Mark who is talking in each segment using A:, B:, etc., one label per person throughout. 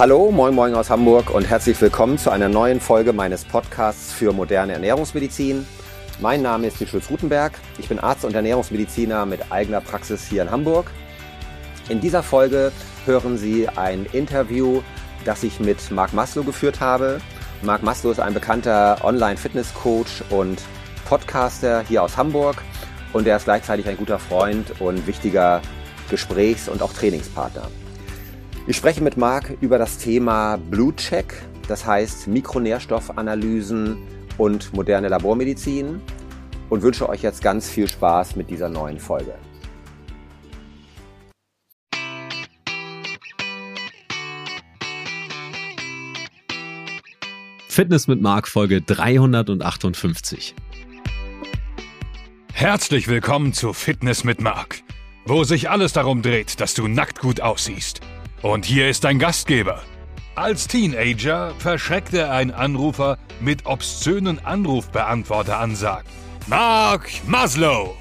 A: Hallo, moin moin aus Hamburg und herzlich willkommen zu einer neuen Folge meines Podcasts für moderne Ernährungsmedizin. Mein Name ist Schulz Rutenberg. Ich bin Arzt und Ernährungsmediziner mit eigener Praxis hier in Hamburg. In dieser Folge hören Sie ein Interview, das ich mit Marc Maslow geführt habe. Marc Maslow ist ein bekannter Online-Fitness-Coach und Podcaster hier aus Hamburg und er ist gleichzeitig ein guter Freund und wichtiger Gesprächs- und auch Trainingspartner. Ich spreche mit Marc über das Thema Blutcheck, das heißt Mikronährstoffanalysen und moderne Labormedizin und wünsche euch jetzt ganz viel Spaß mit dieser neuen Folge.
B: Fitness mit Marc Folge 358.
C: Herzlich willkommen zu Fitness mit Marc, wo sich alles darum dreht, dass du nackt gut aussiehst. Und hier ist dein Gastgeber. Als Teenager verschreckte ein Anrufer mit obszönen Anrufbeantworteransagen. Mark Maslow!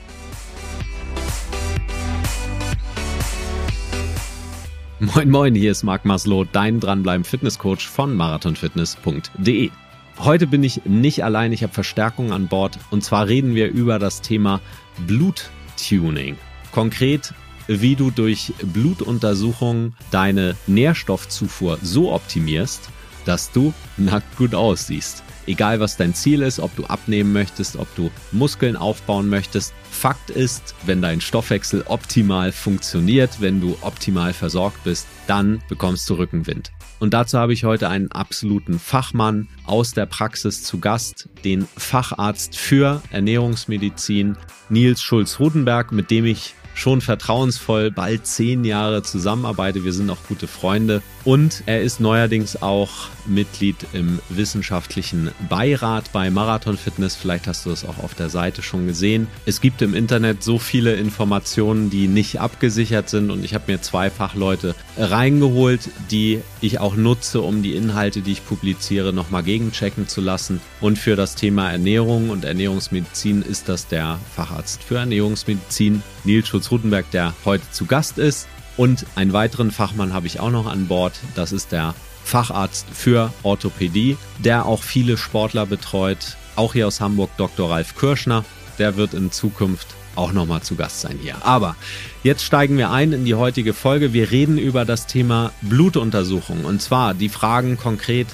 B: Moin Moin, hier ist Marc Maslow, dein Dranbleiben Fitnesscoach von marathonfitness.de. Heute bin ich nicht allein, ich habe Verstärkung an Bord und zwar reden wir über das Thema Bluttuning. Konkret wie du durch Blutuntersuchungen deine Nährstoffzufuhr so optimierst, dass du nackt gut aussiehst. Egal was dein Ziel ist, ob du abnehmen möchtest, ob du Muskeln aufbauen möchtest. Fakt ist, wenn dein Stoffwechsel optimal funktioniert, wenn du optimal versorgt bist, dann bekommst du Rückenwind. Und dazu habe ich heute einen absoluten Fachmann aus der Praxis zu Gast, den Facharzt für Ernährungsmedizin Nils Schulz-Rudenberg, mit dem ich schon vertrauensvoll bald zehn Jahre zusammenarbeite. Wir sind auch gute Freunde. Und er ist neuerdings auch Mitglied im wissenschaftlichen Beirat bei Marathon Fitness. Vielleicht hast du es auch auf der Seite schon gesehen. Es gibt im Internet so viele Informationen, die nicht abgesichert sind. Und ich habe mir zwei Fachleute reingeholt, die ich auch nutze, um die Inhalte, die ich publiziere, nochmal gegenchecken zu lassen. Und für das Thema Ernährung und Ernährungsmedizin ist das der Facharzt für Ernährungsmedizin, Nils Schulz-Rutenberg, der heute zu Gast ist. Und einen weiteren Fachmann habe ich auch noch an Bord. Das ist der Facharzt für Orthopädie, der auch viele Sportler betreut. Auch hier aus Hamburg Dr. Ralf Kirschner. Der wird in Zukunft auch nochmal zu Gast sein hier. Aber jetzt steigen wir ein in die heutige Folge. Wir reden über das Thema Blutuntersuchung. Und zwar die Fragen konkret,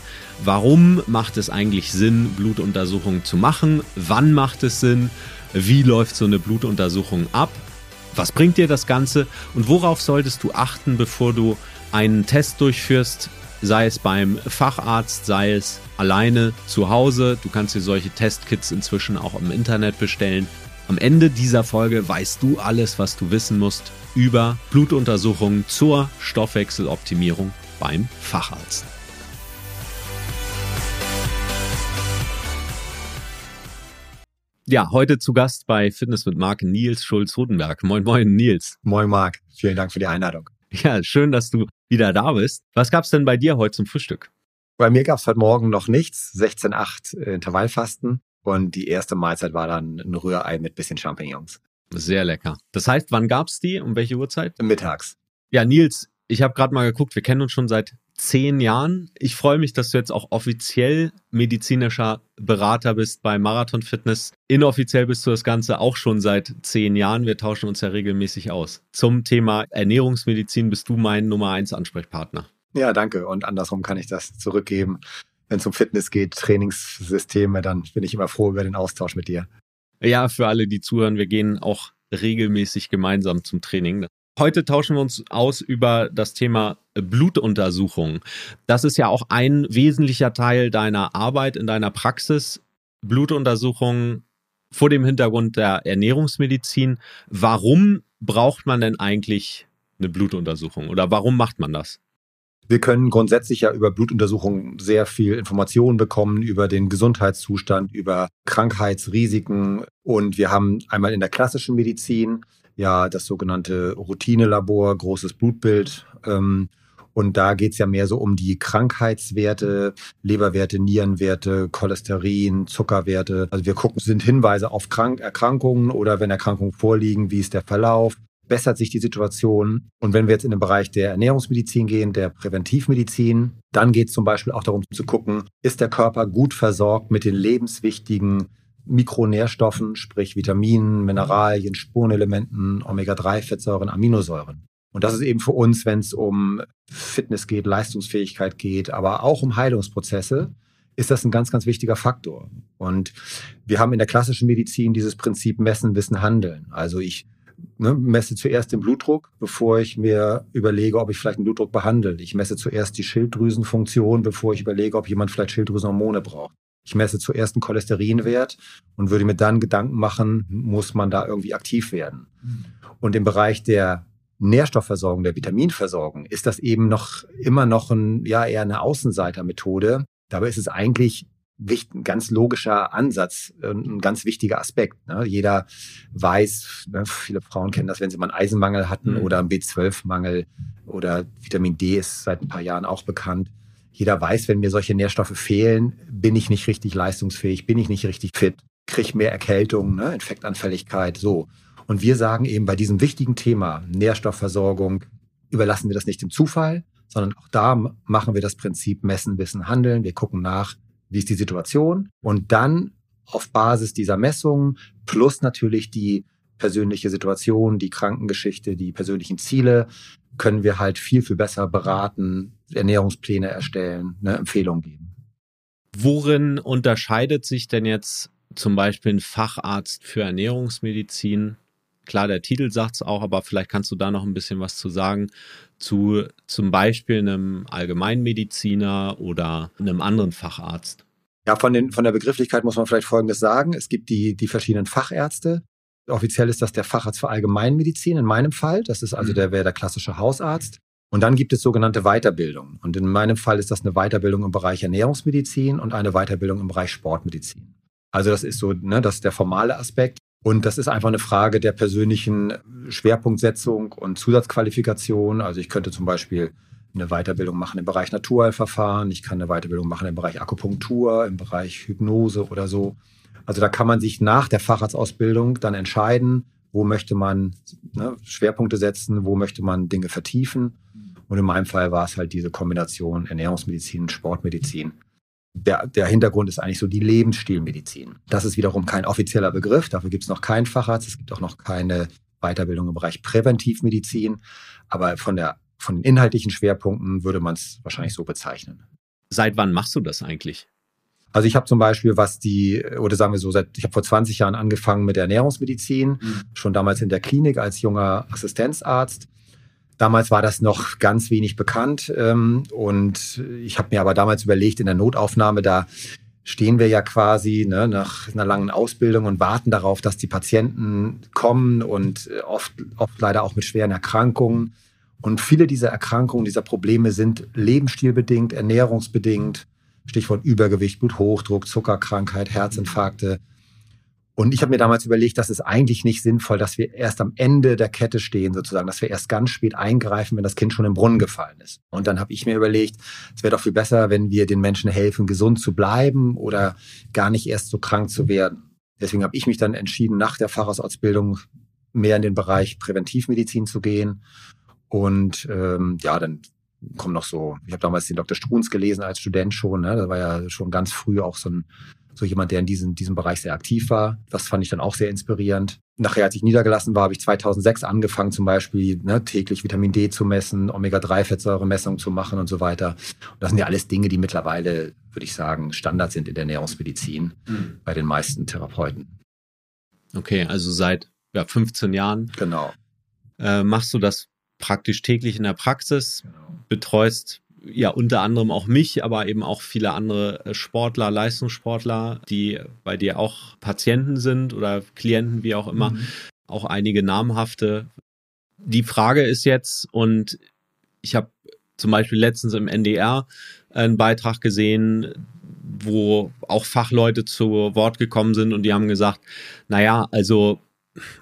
B: warum macht es eigentlich Sinn, Blutuntersuchungen zu machen? Wann macht es Sinn? Wie läuft so eine Blutuntersuchung ab? Was bringt dir das Ganze und worauf solltest du achten, bevor du einen Test durchführst, sei es beim Facharzt, sei es alleine zu Hause. Du kannst dir solche Testkits inzwischen auch im Internet bestellen. Am Ende dieser Folge weißt du alles, was du wissen musst über Blutuntersuchungen zur Stoffwechseloptimierung beim Facharzt. Ja, heute zu Gast bei Fitness mit Marc Nils Schulz-Rudenberg. Moin, moin, Nils.
A: Moin, Marc. Vielen Dank für die Einladung.
B: Ja, schön, dass du wieder da bist. Was gab's denn bei dir heute zum Frühstück?
A: Bei mir gab's heute Morgen noch nichts. 16,8 Intervallfasten. Und die erste Mahlzeit war dann ein Rührei mit bisschen Champignons.
B: Sehr lecker. Das heißt, wann gab's die? Um welche Uhrzeit?
A: Mittags.
B: Ja, Nils, ich habe gerade mal geguckt, wir kennen uns schon seit zehn Jahren. Ich freue mich, dass du jetzt auch offiziell medizinischer Berater bist bei Marathon Fitness. Inoffiziell bist du das Ganze auch schon seit zehn Jahren. Wir tauschen uns ja regelmäßig aus. Zum Thema Ernährungsmedizin bist du mein Nummer eins Ansprechpartner.
A: Ja, danke. Und andersrum kann ich das zurückgeben. Wenn es um Fitness geht, Trainingssysteme, dann bin ich immer froh über den Austausch mit dir.
B: Ja, für alle, die zuhören, wir gehen auch regelmäßig gemeinsam zum Training. Heute tauschen wir uns aus über das Thema Blutuntersuchung. Das ist ja auch ein wesentlicher Teil deiner Arbeit in deiner Praxis. Blutuntersuchungen vor dem Hintergrund der Ernährungsmedizin. Warum braucht man denn eigentlich eine Blutuntersuchung oder warum macht man das?
A: Wir können grundsätzlich ja über Blutuntersuchungen sehr viel Informationen bekommen über den Gesundheitszustand, über Krankheitsrisiken. Und wir haben einmal in der klassischen Medizin ja das sogenannte Routinelabor, großes Blutbild. Ähm, und da geht's ja mehr so um die Krankheitswerte, Leberwerte, Nierenwerte, Cholesterin, Zuckerwerte. Also wir gucken, sind Hinweise auf Krank Erkrankungen oder wenn Erkrankungen vorliegen, wie ist der Verlauf. bessert sich die Situation. Und wenn wir jetzt in den Bereich der Ernährungsmedizin gehen, der Präventivmedizin, dann geht es zum Beispiel auch darum zu gucken, ist der Körper gut versorgt mit den lebenswichtigen Mikronährstoffen, sprich Vitaminen, Mineralien, Spurenelementen, Omega-3-Fettsäuren, Aminosäuren. Und das ist eben für uns, wenn es um Fitness geht, Leistungsfähigkeit geht, aber auch um Heilungsprozesse, ist das ein ganz, ganz wichtiger Faktor. Und wir haben in der klassischen Medizin dieses Prinzip Messen, Wissen, Handeln. Also ich ne, messe zuerst den Blutdruck, bevor ich mir überlege, ob ich vielleicht einen Blutdruck behandle. Ich messe zuerst die Schilddrüsenfunktion, bevor ich überlege, ob jemand vielleicht Schilddrüsenhormone braucht. Ich messe zuerst einen Cholesterinwert und würde mir dann Gedanken machen, muss man da irgendwie aktiv werden. Und im Bereich der Nährstoffversorgung, der Vitaminversorgung, ist das eben noch immer noch ein, ja, eher eine Außenseitermethode. Dabei ist es eigentlich ein ganz logischer Ansatz, äh, ein ganz wichtiger Aspekt. Ne? Jeder weiß, ne, viele Frauen kennen das, wenn sie mal einen Eisenmangel hatten mhm. oder einen B12-Mangel oder Vitamin D ist seit ein paar Jahren auch bekannt. Jeder weiß, wenn mir solche Nährstoffe fehlen, bin ich nicht richtig leistungsfähig, bin ich nicht richtig fit, kriege mehr Erkältung, ne? Infektanfälligkeit, so. Und wir sagen eben bei diesem wichtigen Thema Nährstoffversorgung, überlassen wir das nicht dem Zufall, sondern auch da machen wir das Prinzip Messen, Wissen, Handeln. Wir gucken nach, wie ist die Situation und dann auf Basis dieser Messungen plus natürlich die persönliche Situation, die Krankengeschichte, die persönlichen Ziele, können wir halt viel, viel besser beraten, Ernährungspläne erstellen, eine Empfehlung geben.
B: Worin unterscheidet sich denn jetzt zum Beispiel ein Facharzt für Ernährungsmedizin Klar, der Titel sagt es auch, aber vielleicht kannst du da noch ein bisschen was zu sagen zu zum Beispiel einem Allgemeinmediziner oder einem anderen Facharzt.
A: Ja, von, den, von der Begrifflichkeit muss man vielleicht Folgendes sagen. Es gibt die, die verschiedenen Fachärzte. Offiziell ist das der Facharzt für Allgemeinmedizin in meinem Fall. Das ist also mhm. der, wäre der klassische Hausarzt. Und dann gibt es sogenannte Weiterbildungen. Und in meinem Fall ist das eine Weiterbildung im Bereich Ernährungsmedizin und eine Weiterbildung im Bereich Sportmedizin. Also das ist so, ne, das ist der formale Aspekt. Und das ist einfach eine Frage der persönlichen Schwerpunktsetzung und Zusatzqualifikation. Also ich könnte zum Beispiel eine Weiterbildung machen im Bereich Naturheilverfahren, ich kann eine Weiterbildung machen im Bereich Akupunktur, im Bereich Hypnose oder so. Also da kann man sich nach der Facharztausbildung dann entscheiden, wo möchte man ne, Schwerpunkte setzen, wo möchte man Dinge vertiefen. Und in meinem Fall war es halt diese Kombination Ernährungsmedizin, Sportmedizin der, der Hintergrund ist eigentlich so die Lebensstilmedizin. Das ist wiederum kein offizieller Begriff, dafür gibt es noch keinen Facharzt, es gibt auch noch keine Weiterbildung im Bereich Präventivmedizin, aber von, der, von den inhaltlichen Schwerpunkten würde man es wahrscheinlich so bezeichnen.
B: Seit wann machst du das eigentlich?
A: Also ich habe zum Beispiel, was die, oder sagen wir so, seit, ich habe vor 20 Jahren angefangen mit der Ernährungsmedizin, mhm. schon damals in der Klinik als junger Assistenzarzt Damals war das noch ganz wenig bekannt ähm, und ich habe mir aber damals überlegt, in der Notaufnahme, da stehen wir ja quasi ne, nach einer langen Ausbildung und warten darauf, dass die Patienten kommen und äh, oft, oft leider auch mit schweren Erkrankungen. Und viele dieser Erkrankungen, dieser Probleme sind lebensstilbedingt, ernährungsbedingt. Stichwort Übergewicht, Bluthochdruck, Zuckerkrankheit, Herzinfarkte. Und ich habe mir damals überlegt, dass es eigentlich nicht sinnvoll, dass wir erst am Ende der Kette stehen, sozusagen, dass wir erst ganz spät eingreifen, wenn das Kind schon im Brunnen gefallen ist. Und dann habe ich mir überlegt, es wäre doch viel besser, wenn wir den Menschen helfen, gesund zu bleiben oder gar nicht erst so krank zu werden. Deswegen habe ich mich dann entschieden, nach der Facharztausbildung mehr in den Bereich Präventivmedizin zu gehen. Und ähm, ja, dann kommen noch so, ich habe damals den Dr. Struns gelesen als Student schon, ne? das war ja schon ganz früh auch so ein so jemand, der in diesem, diesem Bereich sehr aktiv war. Das fand ich dann auch sehr inspirierend. Nachher, als ich niedergelassen war, habe ich 2006 angefangen, zum Beispiel ne, täglich Vitamin D zu messen, Omega-3-Fettsäure-Messungen zu machen und so weiter. Und das sind ja alles Dinge, die mittlerweile, würde ich sagen, Standard sind in der Ernährungsmedizin mhm. bei den meisten Therapeuten.
B: Okay, also seit ja, 15 Jahren.
A: Genau.
B: Äh, machst du das praktisch täglich in der Praxis, genau. Betreust ja unter anderem auch mich, aber eben auch viele andere äh, Sportler, Leistungssportler, die bei dir auch Patienten sind oder Klienten, wie auch immer, mhm. auch einige namhafte. Die Frage ist jetzt, und ich habe zum Beispiel letztens im NDR einen Beitrag gesehen, wo auch Fachleute zu Wort gekommen sind und die haben gesagt, naja, also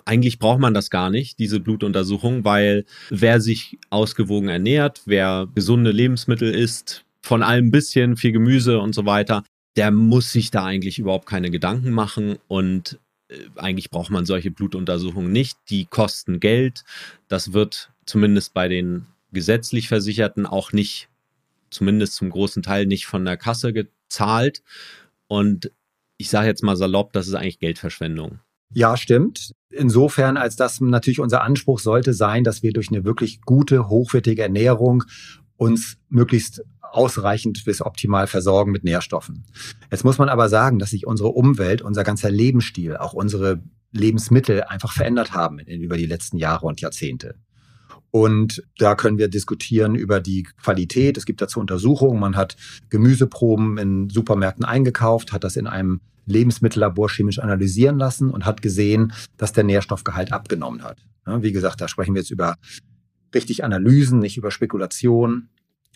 B: eigentlich braucht man das gar nicht, diese Blutuntersuchung, weil wer sich ausgewogen ernährt, wer gesunde Lebensmittel isst, von allem bisschen, viel Gemüse und so weiter, der muss sich da eigentlich überhaupt keine Gedanken machen und eigentlich braucht man solche Blutuntersuchungen nicht. Die kosten Geld. Das wird zumindest bei den gesetzlich Versicherten auch nicht, zumindest zum großen Teil nicht von der Kasse gezahlt. Und ich sage jetzt mal salopp, das ist eigentlich Geldverschwendung.
A: Ja, stimmt. Insofern, als dass natürlich unser Anspruch sollte sein, dass wir durch eine wirklich gute, hochwertige Ernährung uns möglichst ausreichend bis optimal versorgen mit Nährstoffen. Jetzt muss man aber sagen, dass sich unsere Umwelt, unser ganzer Lebensstil, auch unsere Lebensmittel einfach verändert haben in, über die letzten Jahre und Jahrzehnte. Und da können wir diskutieren über die Qualität. Es gibt dazu Untersuchungen. Man hat Gemüseproben in Supermärkten eingekauft, hat das in einem Lebensmittellabor chemisch analysieren lassen und hat gesehen, dass der Nährstoffgehalt abgenommen hat. Wie gesagt, da sprechen wir jetzt über richtig Analysen, nicht über Spekulation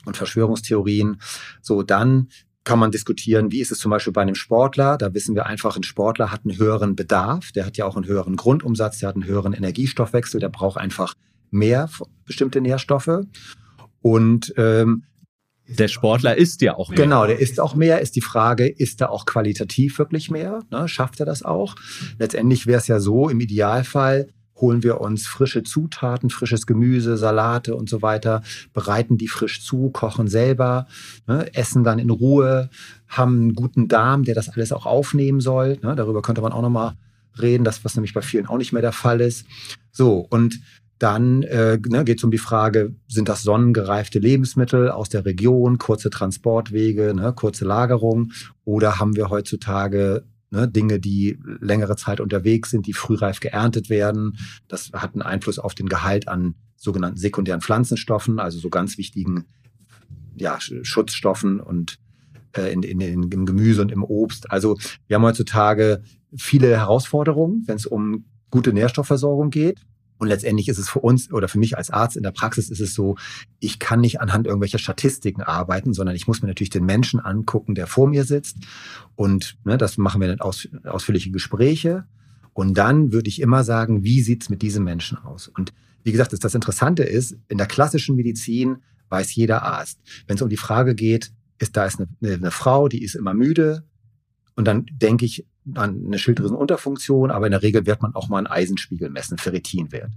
A: und Verschwörungstheorien. So, dann kann man diskutieren, wie ist es zum Beispiel bei einem Sportler? Da wissen wir einfach, ein Sportler hat einen höheren Bedarf, der hat ja auch einen höheren Grundumsatz, der hat einen höheren Energiestoffwechsel, der braucht einfach mehr bestimmte Nährstoffe. Und ähm,
B: der Sportler isst ja auch
A: mehr. Genau, der isst auch mehr. Ist die Frage, ist er auch qualitativ wirklich mehr? Ne, schafft er das auch? Letztendlich wäre es ja so, im Idealfall holen wir uns frische Zutaten, frisches Gemüse, Salate und so weiter, bereiten die frisch zu, kochen selber, ne, essen dann in Ruhe, haben einen guten Darm, der das alles auch aufnehmen soll. Ne, darüber könnte man auch nochmal reden, das was nämlich bei vielen auch nicht mehr der Fall ist. So, und dann äh, ne, geht es um die Frage, sind das sonnengereifte Lebensmittel aus der Region, kurze Transportwege, ne, kurze Lagerung oder haben wir heutzutage ne, Dinge, die längere Zeit unterwegs sind, die frühreif geerntet werden. Das hat einen Einfluss auf den Gehalt an sogenannten sekundären Pflanzenstoffen, also so ganz wichtigen ja, Schutzstoffen und äh, in, in, in, im Gemüse und im Obst. Also wir haben heutzutage viele Herausforderungen, wenn es um gute Nährstoffversorgung geht. Und letztendlich ist es für uns oder für mich als Arzt in der Praxis ist es so, ich kann nicht anhand irgendwelcher Statistiken arbeiten, sondern ich muss mir natürlich den Menschen angucken, der vor mir sitzt. Und ne, das machen wir in aus, ausführliche Gespräche. Und dann würde ich immer sagen, wie sieht's mit diesem Menschen aus? Und wie gesagt, das, das Interessante ist, in der klassischen Medizin weiß jeder Arzt. Wenn es um die Frage geht, ist da ist eine, eine, Frau, die ist immer müde, und dann denke ich, eine Schilddrüsenunterfunktion, aber in der Regel wird man auch mal einen Eisenspiegel messen, Ferritinwert.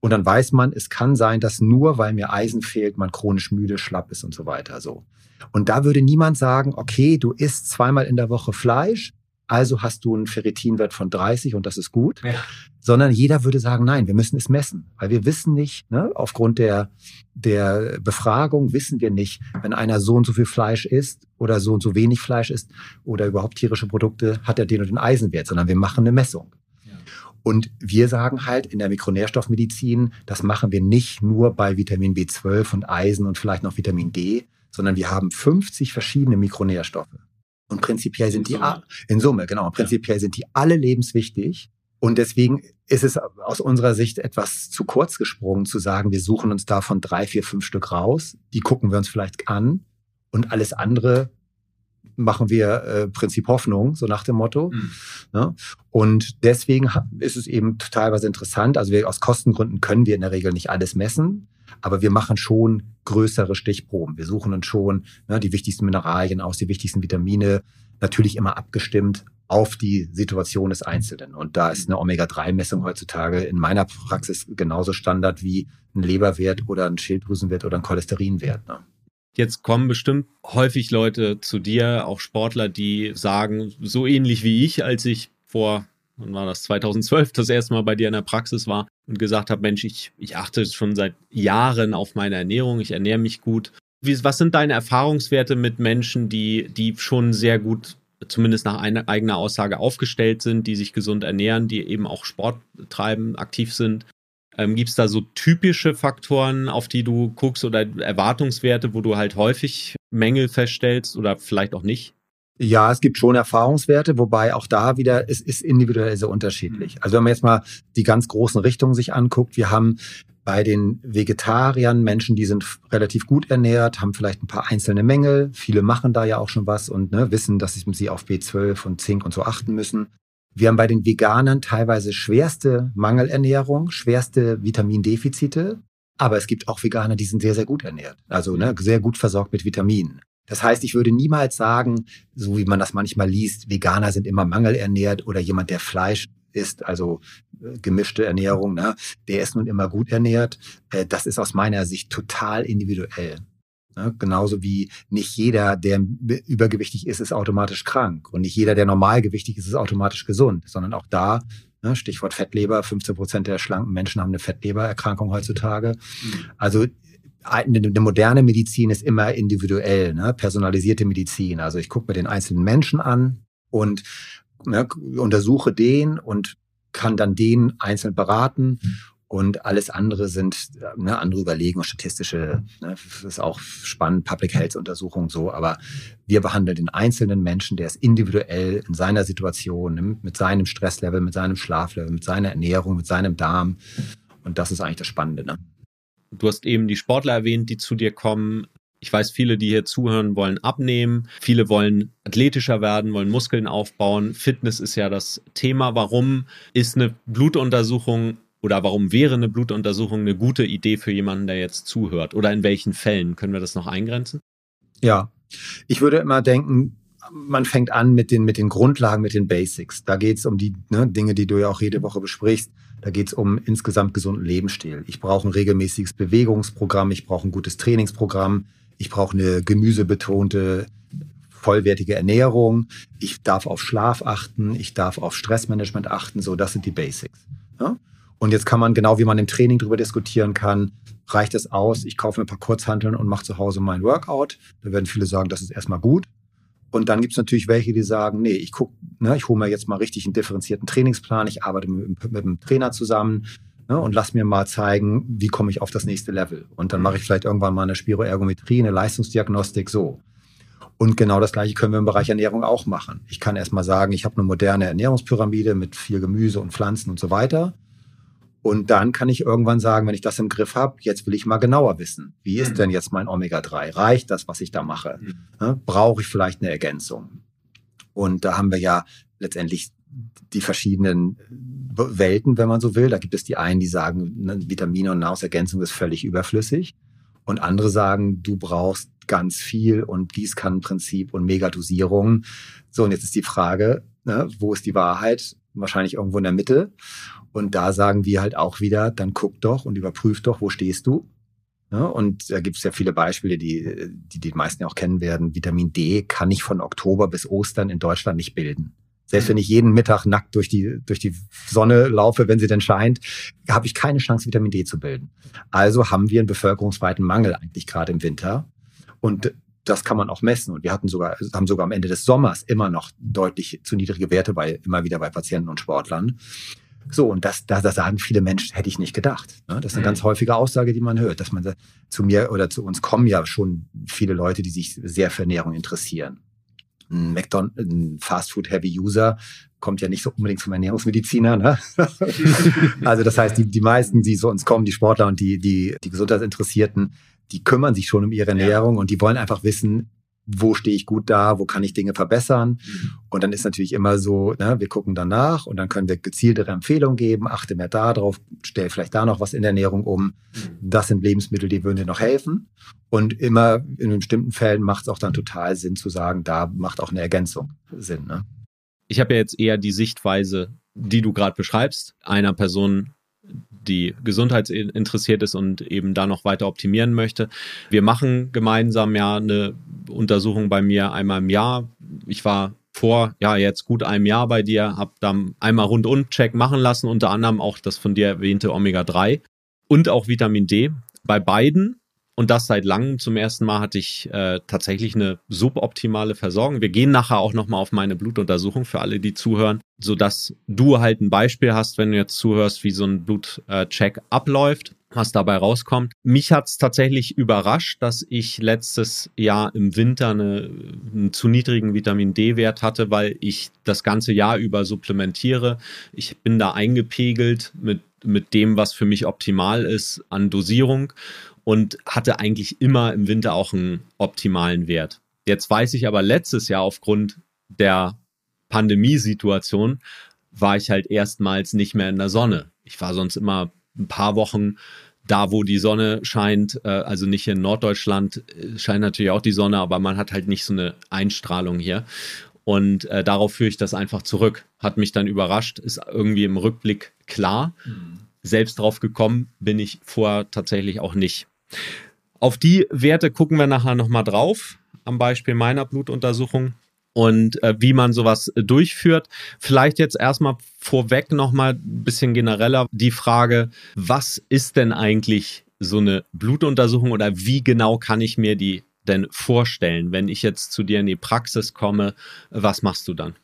A: Und dann weiß man, es kann sein, dass nur weil mir Eisen fehlt, man chronisch müde, schlapp ist und so weiter, so. Und da würde niemand sagen, okay, du isst zweimal in der Woche Fleisch, also hast du einen Ferritinwert von 30 und das ist gut. Ja. Sondern jeder würde sagen, nein, wir müssen es messen. Weil wir wissen nicht, ne, aufgrund der, der Befragung wissen wir nicht, wenn einer so und so viel Fleisch isst oder so und so wenig Fleisch isst oder überhaupt tierische Produkte, hat er den und den Eisenwert, sondern wir machen eine Messung. Und wir sagen halt in der Mikronährstoffmedizin, das machen wir nicht nur bei Vitamin B12 und Eisen und vielleicht noch Vitamin D, sondern wir haben 50 verschiedene Mikronährstoffe. Und prinzipiell sind in die Summe. in Summe, genau. Prinzipiell ja. sind die alle lebenswichtig. Und deswegen ist es aus unserer Sicht etwas zu kurz gesprungen zu sagen, wir suchen uns davon drei, vier, fünf Stück raus. Die gucken wir uns vielleicht an und alles andere machen wir äh, Prinzip Hoffnung, so nach dem Motto. Mhm. Ne? Und deswegen ist es eben teilweise interessant. Also wir, aus Kostengründen können wir in der Regel nicht alles messen, aber wir machen schon größere Stichproben. Wir suchen uns schon ne, die wichtigsten Mineralien aus, die wichtigsten Vitamine, natürlich immer abgestimmt auf die Situation des Einzelnen. Und da ist eine Omega-3-Messung heutzutage in meiner Praxis genauso Standard wie ein Leberwert oder ein Schilddrüsenwert oder ein Cholesterinwert. Ne?
B: Jetzt kommen bestimmt häufig Leute zu dir, auch Sportler, die sagen, so ähnlich wie ich, als ich vor, wann war das, 2012 das erste Mal bei dir in der Praxis war und gesagt habe, Mensch, ich, ich achte schon seit Jahren auf meine Ernährung, ich ernähre mich gut. Wie, was sind deine Erfahrungswerte mit Menschen, die, die schon sehr gut, zumindest nach einer, eigener Aussage, aufgestellt sind, die sich gesund ernähren, die eben auch Sport treiben, aktiv sind? Ähm, Gibt es da so typische Faktoren, auf die du guckst oder Erwartungswerte, wo du halt häufig Mängel feststellst oder vielleicht auch nicht?
A: Ja, es gibt schon Erfahrungswerte, wobei auch da wieder, es ist individuell sehr unterschiedlich. Also wenn man jetzt mal die ganz großen Richtungen sich anguckt, wir haben bei den Vegetariern Menschen, die sind relativ gut ernährt, haben vielleicht ein paar einzelne Mängel. Viele machen da ja auch schon was und ne, wissen, dass sie auf B12 und Zink und so achten müssen. Wir haben bei den Veganern teilweise schwerste Mangelernährung, schwerste Vitamindefizite. Aber es gibt auch Veganer, die sind sehr, sehr gut ernährt. Also ne, sehr gut versorgt mit Vitaminen. Das heißt, ich würde niemals sagen, so wie man das manchmal liest, Veganer sind immer mangelernährt oder jemand, der Fleisch isst, also äh, gemischte Ernährung, ne, der ist nun immer gut ernährt. Äh, das ist aus meiner Sicht total individuell. Ne? Genauso wie nicht jeder, der übergewichtig ist, ist automatisch krank. Und nicht jeder, der normalgewichtig ist, ist automatisch gesund, sondern auch da, ne, Stichwort Fettleber, 15 Prozent der schlanken Menschen haben eine Fettlebererkrankung heutzutage. Mhm. Also eine moderne Medizin ist immer individuell, ne? personalisierte Medizin. Also ich gucke mir den einzelnen Menschen an und ne, untersuche den und kann dann den einzeln beraten und alles andere sind ne, andere Überlegungen, statistische, ne, ist auch spannend, Public Health Untersuchungen so, aber wir behandeln den einzelnen Menschen, der ist individuell in seiner Situation, mit seinem Stresslevel, mit seinem Schlaflevel, mit seiner Ernährung, mit seinem Darm. Und das ist eigentlich das Spannende. Ne?
B: Du hast eben die Sportler erwähnt, die zu dir kommen. Ich weiß, viele, die hier zuhören, wollen abnehmen. Viele wollen athletischer werden, wollen Muskeln aufbauen. Fitness ist ja das Thema. Warum ist eine Blutuntersuchung oder warum wäre eine Blutuntersuchung eine gute Idee für jemanden, der jetzt zuhört? Oder in welchen Fällen? Können wir das noch eingrenzen?
A: Ja, ich würde immer denken, man fängt an mit den, mit den Grundlagen, mit den Basics. Da geht es um die ne, Dinge, die du ja auch jede Woche besprichst. Da geht es um insgesamt gesunden Lebensstil. Ich brauche ein regelmäßiges Bewegungsprogramm, ich brauche ein gutes Trainingsprogramm, ich brauche eine gemüsebetonte, vollwertige Ernährung, ich darf auf Schlaf achten, ich darf auf Stressmanagement achten, so das sind die Basics. Ja? Und jetzt kann man, genau wie man im Training darüber diskutieren kann, reicht es aus, ich kaufe mir ein paar Kurzhanteln und mache zu Hause mein Workout. Da werden viele sagen, das ist erstmal gut. Und dann gibt es natürlich welche, die sagen, nee, ich guck, ne, ich hole mir jetzt mal richtig einen differenzierten Trainingsplan, ich arbeite mit, mit einem Trainer zusammen ne, und lass mir mal zeigen, wie komme ich auf das nächste Level. Und dann mache ich vielleicht irgendwann mal eine Spiroergometrie, eine Leistungsdiagnostik, so. Und genau das Gleiche können wir im Bereich Ernährung auch machen. Ich kann erstmal sagen, ich habe eine moderne Ernährungspyramide mit viel Gemüse und Pflanzen und so weiter. Und dann kann ich irgendwann sagen, wenn ich das im Griff habe, jetzt will ich mal genauer wissen. Wie ist mhm. denn jetzt mein Omega-3? Reicht das, was ich da mache? Mhm. Brauche ich vielleicht eine Ergänzung? Und da haben wir ja letztendlich die verschiedenen Welten, wenn man so will. Da gibt es die einen, die sagen, ne, Vitamine und Nahrungsergänzung ist völlig überflüssig. Und andere sagen, du brauchst ganz viel und Gießkannenprinzip und Megadosierung. So, und jetzt ist die Frage, ne, wo ist die Wahrheit? Wahrscheinlich irgendwo in der Mitte. Und da sagen wir halt auch wieder, dann guck doch und überprüf doch, wo stehst du. Ja, und da gibt es ja viele Beispiele, die, die die meisten ja auch kennen werden. Vitamin D kann ich von Oktober bis Ostern in Deutschland nicht bilden. Selbst wenn ich jeden Mittag nackt durch die, durch die Sonne laufe, wenn sie denn scheint, habe ich keine Chance, Vitamin D zu bilden. Also haben wir einen bevölkerungsweiten Mangel eigentlich gerade im Winter. Und das kann man auch messen. Und wir hatten sogar, haben sogar am Ende des Sommers immer noch deutlich zu niedrige Werte bei, immer wieder bei Patienten und Sportlern. So, und das, da, da sagen viele Menschen, hätte ich nicht gedacht. Ne? Das ist eine mhm. ganz häufige Aussage, die man hört, dass man zu mir oder zu uns kommen ja schon viele Leute, die sich sehr für Ernährung interessieren. Ein, McDonald's, ein Fast-Food-Heavy-User kommt ja nicht so unbedingt vom Ernährungsmediziner. Ne? also das heißt, die, die meisten, die zu uns kommen, die Sportler und die, die, die Gesundheitsinteressierten, die kümmern sich schon um ihre Ernährung ja. und die wollen einfach wissen, wo stehe ich gut da, wo kann ich Dinge verbessern. Mhm. Und dann ist natürlich immer so, ne, wir gucken danach und dann können wir gezieltere Empfehlungen geben, achte mehr da drauf, stell vielleicht da noch was in der Ernährung um. Mhm. Das sind Lebensmittel, die würden dir noch helfen. Und immer in bestimmten Fällen macht es auch dann total Sinn zu sagen, da macht auch eine Ergänzung Sinn. Ne?
B: Ich habe ja jetzt eher die Sichtweise, die du gerade beschreibst, einer Person, die gesundheitsinteressiert ist und eben da noch weiter optimieren möchte. Wir machen gemeinsam ja eine Untersuchung bei mir einmal im Jahr. Ich war vor, ja, jetzt gut einem Jahr bei dir, habe dann einmal Rundum-Check machen lassen, unter anderem auch das von dir erwähnte Omega-3 und auch Vitamin D. Bei beiden und das seit langem. Zum ersten Mal hatte ich äh, tatsächlich eine suboptimale Versorgung. Wir gehen nachher auch nochmal auf meine Blutuntersuchung für alle, die zuhören, sodass du halt ein Beispiel hast, wenn du jetzt zuhörst, wie so ein Blutcheck abläuft was dabei rauskommt. Mich hat es tatsächlich überrascht, dass ich letztes Jahr im Winter eine, einen zu niedrigen Vitamin D-Wert hatte, weil ich das ganze Jahr über supplementiere. Ich bin da eingepegelt mit, mit dem, was für mich optimal ist an Dosierung und hatte eigentlich immer im Winter auch einen optimalen Wert. Jetzt weiß ich aber letztes Jahr aufgrund der Pandemiesituation war ich halt erstmals nicht mehr in der Sonne. Ich war sonst immer ein paar Wochen da, wo die Sonne scheint, äh, also nicht in Norddeutschland äh, scheint natürlich auch die Sonne, aber man hat halt nicht so eine Einstrahlung hier. Und äh, darauf führe ich das einfach zurück. Hat mich dann überrascht, ist irgendwie im Rückblick klar. Mhm. Selbst drauf gekommen bin ich vorher tatsächlich auch nicht. Auf die Werte gucken wir nachher nochmal drauf, am Beispiel meiner Blutuntersuchung und äh, wie man sowas durchführt. Vielleicht jetzt erstmal vorweg nochmal ein bisschen genereller die Frage, was ist denn eigentlich so eine Blutuntersuchung oder wie genau kann ich mir die denn vorstellen, wenn ich jetzt zu dir in die Praxis komme? Was machst du dann?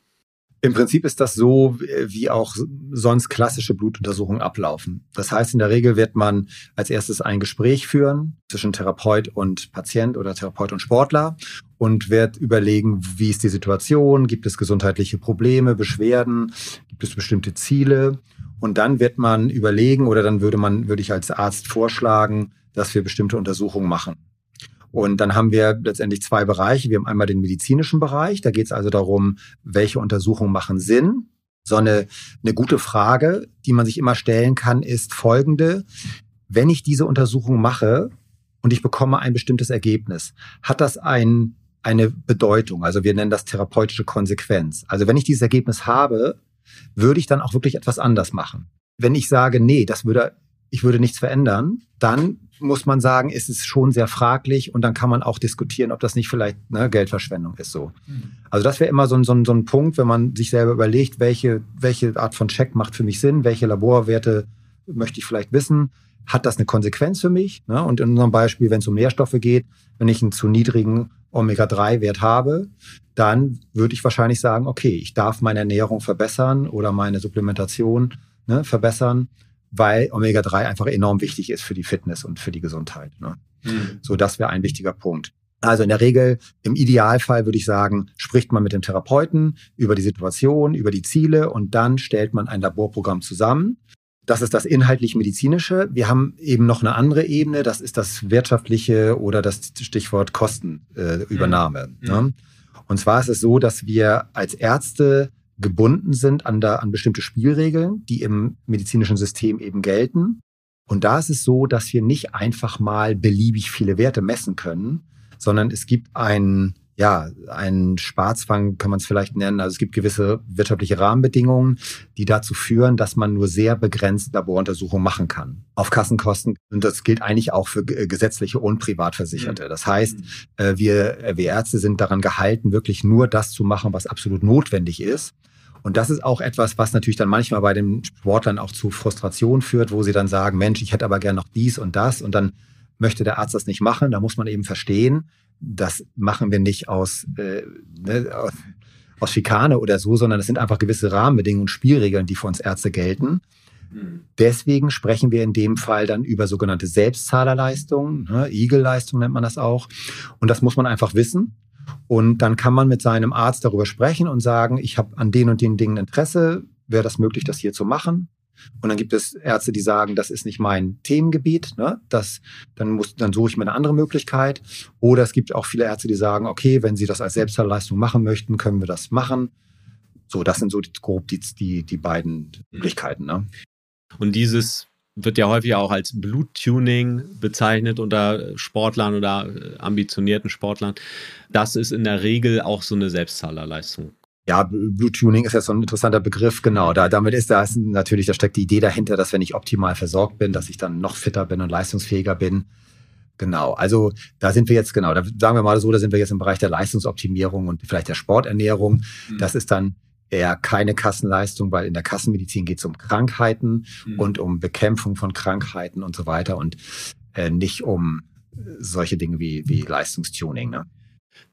A: Im Prinzip ist das so, wie auch sonst klassische Blutuntersuchungen ablaufen. Das heißt, in der Regel wird man als erstes ein Gespräch führen zwischen Therapeut und Patient oder Therapeut und Sportler und wird überlegen, wie ist die Situation, gibt es gesundheitliche Probleme, Beschwerden, gibt es bestimmte Ziele und dann wird man überlegen oder dann würde man, würde ich als Arzt vorschlagen, dass wir bestimmte Untersuchungen machen. Und dann haben wir letztendlich zwei Bereiche. Wir haben einmal den medizinischen Bereich. Da geht es also darum, welche Untersuchungen machen Sinn. So eine, eine gute Frage, die man sich immer stellen kann, ist folgende. Wenn ich diese Untersuchung mache und ich bekomme ein bestimmtes Ergebnis, hat das ein, eine Bedeutung? Also wir nennen das therapeutische Konsequenz. Also wenn ich dieses Ergebnis habe, würde ich dann auch wirklich etwas anders machen. Wenn ich sage, nee, das würde, ich würde nichts verändern, dann muss man sagen, ist es schon sehr fraglich und dann kann man auch diskutieren, ob das nicht vielleicht ne, Geldverschwendung ist. So. Mhm. Also das wäre immer so ein, so, ein, so ein Punkt, wenn man sich selber überlegt, welche, welche Art von Check macht für mich Sinn, welche Laborwerte möchte ich vielleicht wissen, hat das eine Konsequenz für mich? Ne? Und in unserem Beispiel, wenn es um Nährstoffe geht, wenn ich einen zu niedrigen Omega-3-Wert habe, dann würde ich wahrscheinlich sagen, okay, ich darf meine Ernährung verbessern oder meine Supplementation ne, verbessern weil Omega-3 einfach enorm wichtig ist für die Fitness und für die Gesundheit. Ne? Mhm. So, das wäre ein wichtiger Punkt. Also in der Regel, im Idealfall würde ich sagen, spricht man mit dem Therapeuten über die Situation, über die Ziele und dann stellt man ein Laborprogramm zusammen. Das ist das inhaltlich-medizinische. Wir haben eben noch eine andere Ebene, das ist das wirtschaftliche oder das Stichwort Kostenübernahme. Äh, mhm. ne? Und zwar ist es so, dass wir als Ärzte gebunden sind an, da, an bestimmte Spielregeln, die im medizinischen System eben gelten. Und da ist es so, dass wir nicht einfach mal beliebig viele Werte messen können, sondern es gibt einen, ja, einen Sparzwang, kann man es vielleicht nennen. Also es gibt gewisse wirtschaftliche Rahmenbedingungen, die dazu führen, dass man nur sehr begrenzt Laboruntersuchungen machen kann. Auf Kassenkosten. Und das gilt eigentlich auch für gesetzliche und Privatversicherte. Mhm. Das heißt, äh, wir, wir Ärzte sind daran gehalten, wirklich nur das zu machen, was absolut notwendig ist. Und das ist auch etwas, was natürlich dann manchmal bei den Sportlern auch zu Frustration führt, wo sie dann sagen, Mensch, ich hätte aber gern noch dies und das und dann möchte der Arzt das nicht machen. Da muss man eben verstehen, das machen wir nicht aus, äh, ne, aus, aus Schikane oder so, sondern es sind einfach gewisse Rahmenbedingungen und Spielregeln, die für uns Ärzte gelten. Deswegen sprechen wir in dem Fall dann über sogenannte Selbstzahlerleistungen, ne, Igel-Leistung nennt man das auch. Und das muss man einfach wissen. Und dann kann man mit seinem Arzt darüber sprechen und sagen, ich habe an den und den Dingen Interesse, wäre das möglich, das hier zu machen? Und dann gibt es Ärzte, die sagen, das ist nicht mein Themengebiet, ne? das, dann, muss, dann suche ich mir eine andere Möglichkeit. Oder es gibt auch viele Ärzte, die sagen, okay, wenn Sie das als Selbstzahlleistung machen möchten, können wir das machen. So, das sind so die, grob die, die, die beiden Möglichkeiten. Ne?
B: Und dieses wird ja häufig auch als Bluttuning bezeichnet unter Sportlern oder äh, ambitionierten Sportlern. Das ist in der Regel auch so eine Selbstzahlerleistung.
A: Ja, Bluttuning ist ja so ein interessanter Begriff, genau. Da, damit ist da ist natürlich, da steckt die Idee dahinter, dass wenn ich optimal versorgt bin, dass ich dann noch fitter bin und leistungsfähiger bin. Genau, also da sind wir jetzt, genau, da sagen wir mal so, da sind wir jetzt im Bereich der Leistungsoptimierung und vielleicht der Sporternährung. Mhm. Das ist dann eher keine Kassenleistung, weil in der Kassenmedizin geht es um Krankheiten mhm. und um Bekämpfung von Krankheiten und so weiter und äh, nicht um solche Dinge wie, wie Leistungstuning. Ne?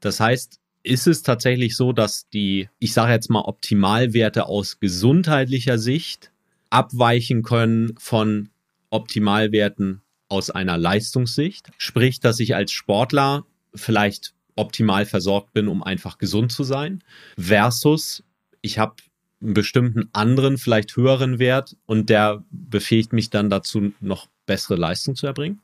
B: Das heißt, ist es tatsächlich so, dass die, ich sage jetzt mal, Optimalwerte aus gesundheitlicher Sicht abweichen können von Optimalwerten aus einer Leistungssicht? Sprich, dass ich als Sportler vielleicht optimal versorgt bin, um einfach gesund zu sein, versus ich habe einen bestimmten anderen, vielleicht höheren Wert und der befähigt mich dann dazu, noch bessere Leistung zu erbringen?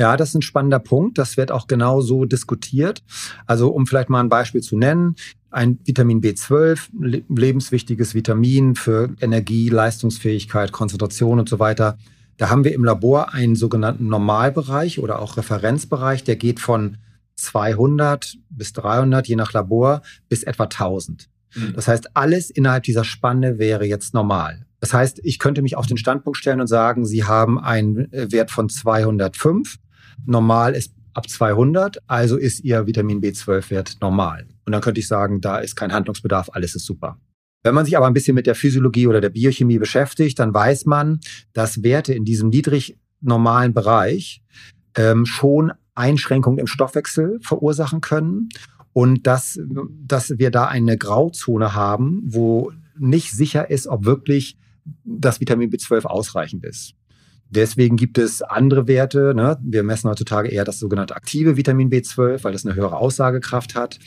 A: Ja, das ist ein spannender Punkt. Das wird auch genau so diskutiert. Also um vielleicht mal ein Beispiel zu nennen, ein Vitamin B12, lebenswichtiges Vitamin für Energie, Leistungsfähigkeit, Konzentration und so weiter. Da haben wir im Labor einen sogenannten Normalbereich oder auch Referenzbereich, der geht von 200 bis 300, je nach Labor, bis etwa 1000. Mhm. Das heißt, alles innerhalb dieser Spanne wäre jetzt normal. Das heißt, ich könnte mich auf den Standpunkt stellen und sagen, Sie haben einen äh, Wert von 205. Normal ist ab 200, also ist Ihr Vitamin B12-Wert normal. Und dann könnte ich sagen, da ist kein Handlungsbedarf, alles ist super. Wenn man sich aber ein bisschen mit der Physiologie oder der Biochemie beschäftigt, dann weiß man, dass Werte in diesem niedrig normalen Bereich ähm, schon Einschränkungen im Stoffwechsel verursachen können und dass, dass wir da eine Grauzone haben, wo nicht sicher ist, ob wirklich das Vitamin B12 ausreichend ist. Deswegen gibt es andere Werte. Ne? Wir messen heutzutage eher das sogenannte aktive Vitamin B12, weil das eine höhere Aussagekraft hat.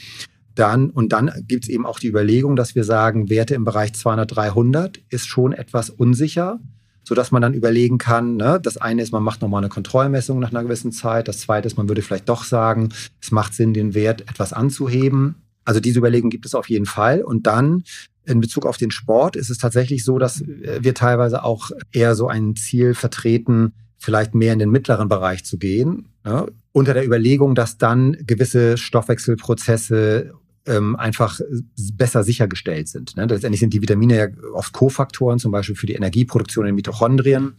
A: Dann, und dann gibt es eben auch die Überlegung, dass wir sagen, Werte im Bereich 200, 300 ist schon etwas unsicher, sodass man dann überlegen kann, ne? das eine ist, man macht nochmal eine Kontrollmessung nach einer gewissen Zeit. Das zweite ist, man würde vielleicht doch sagen, es macht Sinn, den Wert etwas anzuheben. Also diese Überlegung gibt es auf jeden Fall. Und dann in Bezug auf den Sport ist es tatsächlich so, dass wir teilweise auch eher so ein Ziel vertreten, vielleicht mehr in den mittleren Bereich zu gehen, ja, unter der Überlegung, dass dann gewisse Stoffwechselprozesse ähm, einfach besser sichergestellt sind. Ne? Letztendlich sind die Vitamine ja oft Kofaktoren, zum Beispiel für die Energieproduktion in Mitochondrien.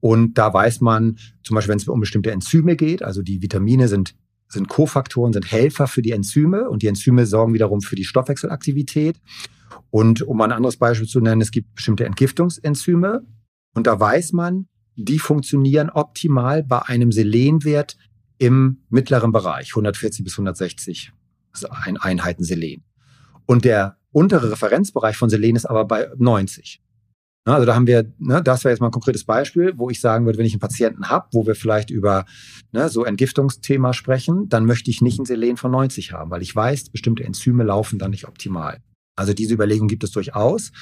A: Und da weiß man, zum Beispiel, wenn es um bestimmte Enzyme geht, also die Vitamine sind sind Kofaktoren, sind Helfer für die Enzyme und die Enzyme sorgen wiederum für die Stoffwechselaktivität. Und um ein anderes Beispiel zu nennen, es gibt bestimmte Entgiftungsenzyme und da weiß man, die funktionieren optimal bei einem Selenwert im mittleren Bereich, 140 bis 160 Einheiten Selen. Und der untere Referenzbereich von Selen ist aber bei 90. Also da haben wir, ne, das wäre jetzt mal ein konkretes Beispiel, wo ich sagen würde, wenn ich einen Patienten habe, wo wir vielleicht über ne, so Entgiftungsthema sprechen, dann möchte ich nicht ein Selen von 90 haben, weil ich weiß, bestimmte Enzyme laufen dann nicht optimal. Also diese Überlegung gibt es durchaus.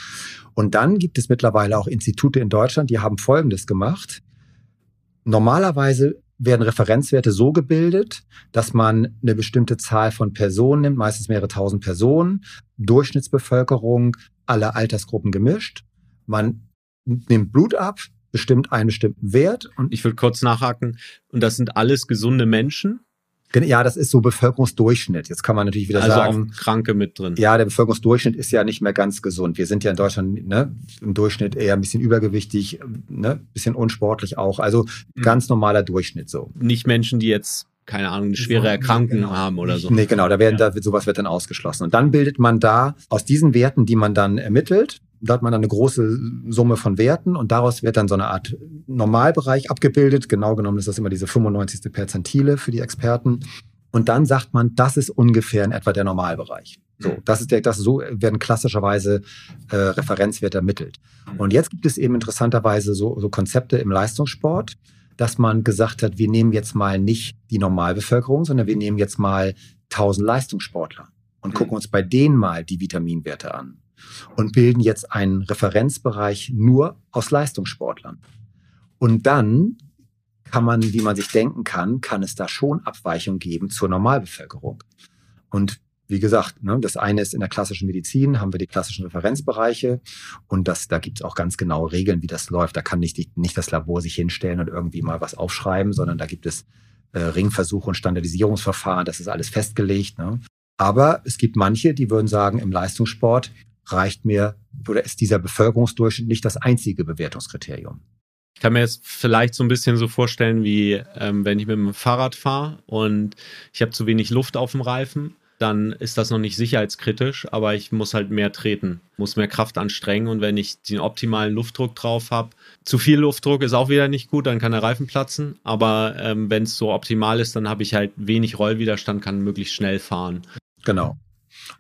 A: Und dann gibt es mittlerweile auch Institute in Deutschland, die haben Folgendes gemacht. Normalerweise werden Referenzwerte so gebildet, dass man eine bestimmte Zahl von Personen nimmt, meistens mehrere tausend Personen, Durchschnittsbevölkerung, alle Altersgruppen gemischt. Man nimmt Blut ab, bestimmt einen bestimmten Wert.
B: Und ich will kurz nachhaken. Und das sind alles gesunde Menschen?
A: Ja, das ist so Bevölkerungsdurchschnitt. Jetzt kann man natürlich wieder
B: also
A: sagen.
B: Auch Kranke mit drin.
A: Ja, der Bevölkerungsdurchschnitt ist ja nicht mehr ganz gesund. Wir sind ja in Deutschland ne, im Durchschnitt eher ein bisschen übergewichtig, ne, bisschen unsportlich auch. Also mhm. ganz normaler Durchschnitt so.
B: Nicht Menschen, die jetzt keine Ahnung, eine schwere Erkrankung genau. haben oder so.
A: Nee, genau, da werden, ja. da, sowas wird dann ausgeschlossen. Und dann bildet man da aus diesen Werten, die man dann ermittelt, da hat man dann eine große Summe von Werten und daraus wird dann so eine Art Normalbereich abgebildet. Genau genommen ist das immer diese 95. Perzentile für die Experten. Und dann sagt man, das ist ungefähr in etwa der Normalbereich. So, mhm. das ist der, das so werden klassischerweise äh, Referenzwerte ermittelt. Mhm. Und jetzt gibt es eben interessanterweise so, so Konzepte im Leistungssport, dass man gesagt hat, wir nehmen jetzt mal nicht die Normalbevölkerung, sondern wir nehmen jetzt mal 1000 Leistungssportler und mhm. gucken uns bei denen mal die Vitaminwerte an und bilden jetzt einen Referenzbereich nur aus Leistungssportlern. Und dann kann man, wie man sich denken kann, kann es da schon Abweichungen geben zur Normalbevölkerung. Und wie gesagt, ne, das eine ist in der klassischen Medizin, haben wir die klassischen Referenzbereiche und das, da gibt es auch ganz genaue Regeln, wie das läuft. Da kann nicht, nicht das Labor sich hinstellen und irgendwie mal was aufschreiben, sondern da gibt es äh, Ringversuche und Standardisierungsverfahren, das ist alles festgelegt. Ne? Aber es gibt manche, die würden sagen, im Leistungssport reicht mir oder ist dieser Bevölkerungsdurchschnitt nicht das einzige Bewertungskriterium.
B: Ich kann mir jetzt vielleicht so ein bisschen so vorstellen, wie ähm, wenn ich mit dem Fahrrad fahre und ich habe zu wenig Luft auf dem Reifen, dann ist das noch nicht sicherheitskritisch, aber ich muss halt mehr treten, muss mehr Kraft anstrengen und wenn ich den optimalen Luftdruck drauf habe, zu viel Luftdruck ist auch wieder nicht gut, dann kann der Reifen platzen, aber ähm, wenn es so optimal ist, dann habe ich halt wenig Rollwiderstand, kann möglichst schnell fahren.
A: Genau.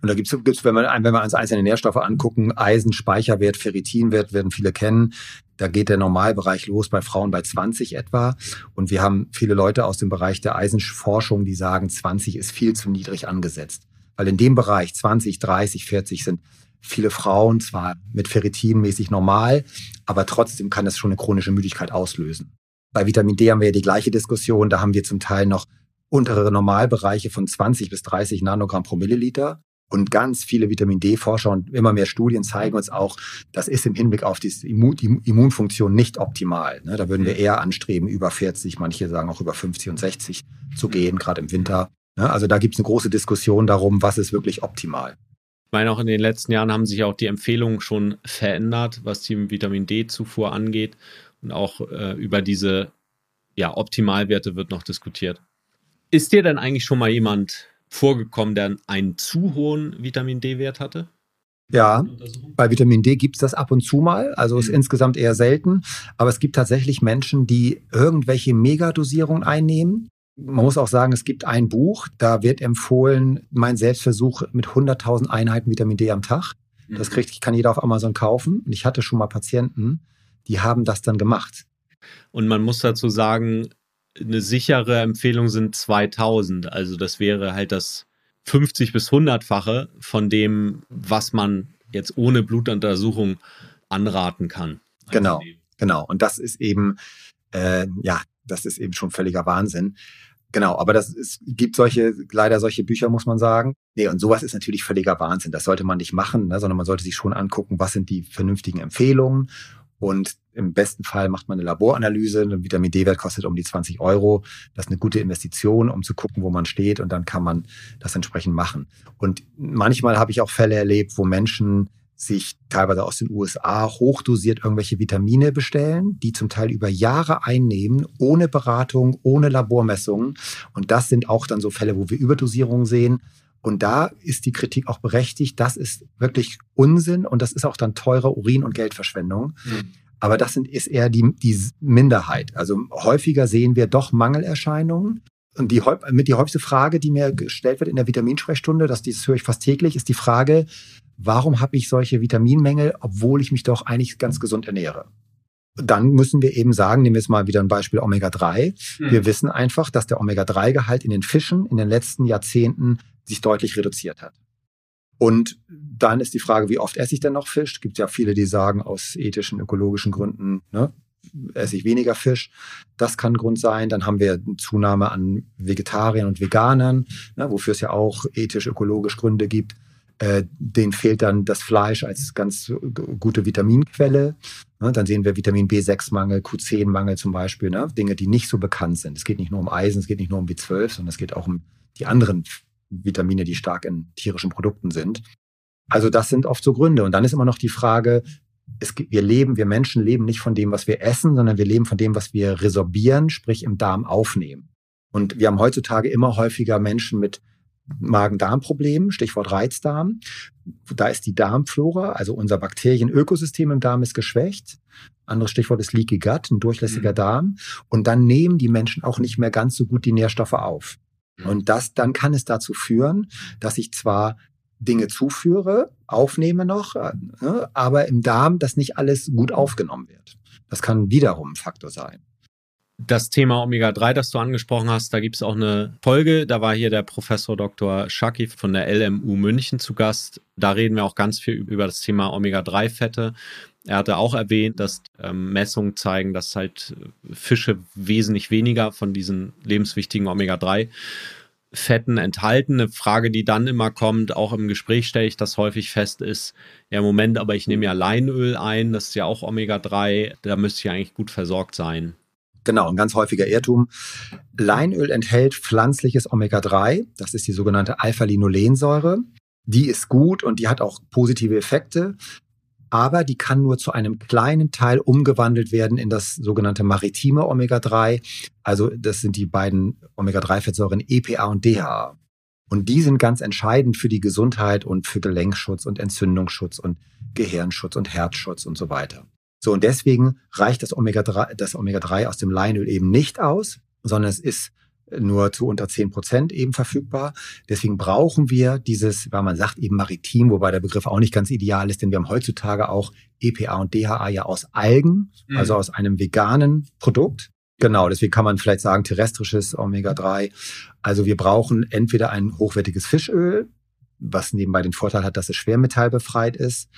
A: Und da gibt es, wenn, man, wenn wir uns einzelne Nährstoffe angucken, Eisen, Speicherwert, Ferritinwert werden viele kennen. Da geht der Normalbereich los bei Frauen bei 20 etwa. Und wir haben viele Leute aus dem Bereich der Eisenforschung, die sagen, 20 ist viel zu niedrig angesetzt. Weil in dem Bereich 20, 30, 40 sind viele Frauen zwar mit Ferritin mäßig normal, aber trotzdem kann das schon eine chronische Müdigkeit auslösen. Bei Vitamin D haben wir ja die gleiche Diskussion. Da haben wir zum Teil noch untere Normalbereiche von 20 bis 30 Nanogramm pro Milliliter. Und ganz viele Vitamin D-Forscher und immer mehr Studien zeigen uns auch, das ist im Hinblick auf die, Immun die Immunfunktion nicht optimal. Ne? Da würden wir eher anstreben, über 40, manche sagen auch über 50 und 60 zu gehen, gerade im Winter. Ne? Also da gibt es eine große Diskussion darum, was ist wirklich optimal.
B: Ich meine, auch in den letzten Jahren haben sich auch die Empfehlungen schon verändert, was die Vitamin D-Zufuhr angeht. Und auch äh, über diese ja, Optimalwerte wird noch diskutiert. Ist dir denn eigentlich schon mal jemand vorgekommen, der einen zu hohen Vitamin D-Wert hatte?
A: Ja, bei Vitamin D gibt es das ab und zu mal, also ist mhm. insgesamt eher selten. Aber es gibt tatsächlich Menschen, die irgendwelche Megadosierungen einnehmen. Man muss auch sagen, es gibt ein Buch, da wird empfohlen, mein Selbstversuch mit 100.000 Einheiten Vitamin D am Tag. Das mhm. kriegt, kann jeder auf Amazon kaufen. Und ich hatte schon mal Patienten, die haben das dann gemacht.
B: Und man muss dazu sagen, eine sichere Empfehlung sind 2000. Also das wäre halt das 50 bis 100-fache von dem, was man jetzt ohne Blutuntersuchung anraten kann.
A: Genau, genau. Und das ist eben, äh, ja, das ist eben schon völliger Wahnsinn. Genau, aber das es gibt solche, leider solche Bücher, muss man sagen. Nee, und sowas ist natürlich völliger Wahnsinn. Das sollte man nicht machen, ne, sondern man sollte sich schon angucken, was sind die vernünftigen Empfehlungen und im besten Fall macht man eine Laboranalyse. Ein Vitamin D-Wert kostet um die 20 Euro. Das ist eine gute Investition, um zu gucken, wo man steht. Und dann kann man das entsprechend machen. Und manchmal habe ich auch Fälle erlebt, wo Menschen sich teilweise aus den USA hochdosiert irgendwelche Vitamine bestellen, die zum Teil über Jahre einnehmen, ohne Beratung, ohne Labormessungen. Und das sind auch dann so Fälle, wo wir Überdosierungen sehen. Und da ist die Kritik auch berechtigt. Das ist wirklich Unsinn und das ist auch dann teure Urin- und Geldverschwendung. Mhm. Aber das sind, ist eher die, die Minderheit. Also häufiger sehen wir doch Mangelerscheinungen. Und die, mit die häufigste Frage, die mir gestellt wird in der Vitaminsprechstunde, das, das höre ich fast täglich, ist die Frage, warum habe ich solche Vitaminmängel, obwohl ich mich doch eigentlich ganz gesund ernähre? Dann müssen wir eben sagen, nehmen wir jetzt mal wieder ein Beispiel Omega-3. Hm. Wir wissen einfach, dass der Omega-3-Gehalt in den Fischen in den letzten Jahrzehnten sich deutlich reduziert hat. Und dann ist die Frage, wie oft esse ich denn noch Fisch? Es gibt ja viele, die sagen, aus ethischen, ökologischen Gründen ne, esse ich weniger Fisch. Das kann ein Grund sein. Dann haben wir eine Zunahme an Vegetariern und Veganern, ne, wofür es ja auch ethisch, ökologisch Gründe gibt. Äh, denen fehlt dann das Fleisch als ganz gute Vitaminquelle. Ne, dann sehen wir Vitamin B6-Mangel, Q10-Mangel zum Beispiel, ne, Dinge, die nicht so bekannt sind. Es geht nicht nur um Eisen, es geht nicht nur um B12, sondern es geht auch um die anderen Vitamine, die stark in tierischen Produkten sind. Also das sind oft so Gründe. Und dann ist immer noch die Frage, es, wir leben, wir Menschen leben nicht von dem, was wir essen, sondern wir leben von dem, was wir resorbieren, sprich im Darm aufnehmen. Und wir haben heutzutage immer häufiger Menschen mit Magen-Darm-Problemen, Stichwort Reizdarm. Da ist die Darmflora, also unser Bakterienökosystem im Darm ist geschwächt. Anderes Stichwort ist Leaky Gut, ein durchlässiger mhm. Darm. Und dann nehmen die Menschen auch nicht mehr ganz so gut die Nährstoffe auf. Mhm. Und das, dann kann es dazu führen, dass ich zwar Dinge zuführe, aufnehme noch, äh, ne, aber im Darm das nicht alles gut aufgenommen wird. Das kann wiederum ein Faktor sein.
B: Das Thema Omega-3, das du angesprochen hast, da gibt es auch eine Folge. Da war hier der Professor Dr. Schaki von der LMU München zu Gast. Da reden wir auch ganz viel über das Thema Omega-3-Fette. Er hatte auch erwähnt, dass ähm, Messungen zeigen, dass halt Fische wesentlich weniger von diesen lebenswichtigen Omega-3 Fetten enthalten. Eine Frage, die dann immer kommt, auch im Gespräch stelle ich das häufig fest, ist, ja, Moment, aber ich nehme ja Leinöl ein, das ist ja auch Omega-3, da müsste ich eigentlich gut versorgt sein.
A: Genau, ein ganz häufiger Irrtum. Leinöl enthält pflanzliches Omega-3, das ist die sogenannte Alpha-Linolensäure. Die ist gut und die hat auch positive Effekte aber die kann nur zu einem kleinen Teil umgewandelt werden in das sogenannte maritime Omega-3. Also das sind die beiden Omega-3-Fettsäuren EPA und DHA. Und die sind ganz entscheidend für die Gesundheit und für Gelenkschutz und Entzündungsschutz und Gehirnschutz und Herzschutz und so weiter. So, und deswegen reicht das Omega-3, das Omega-3 aus dem Leinöl eben nicht aus, sondern es ist nur zu unter 10 Prozent eben verfügbar. Deswegen brauchen wir dieses, weil man sagt eben maritim, wobei der Begriff auch nicht ganz ideal ist, denn wir haben heutzutage auch EPA und DHA ja aus Algen, mhm. also aus einem veganen Produkt. Genau, deswegen kann man vielleicht sagen terrestrisches Omega-3. Also wir brauchen entweder ein hochwertiges Fischöl, was nebenbei den Vorteil hat, dass es schwermetallbefreit ist,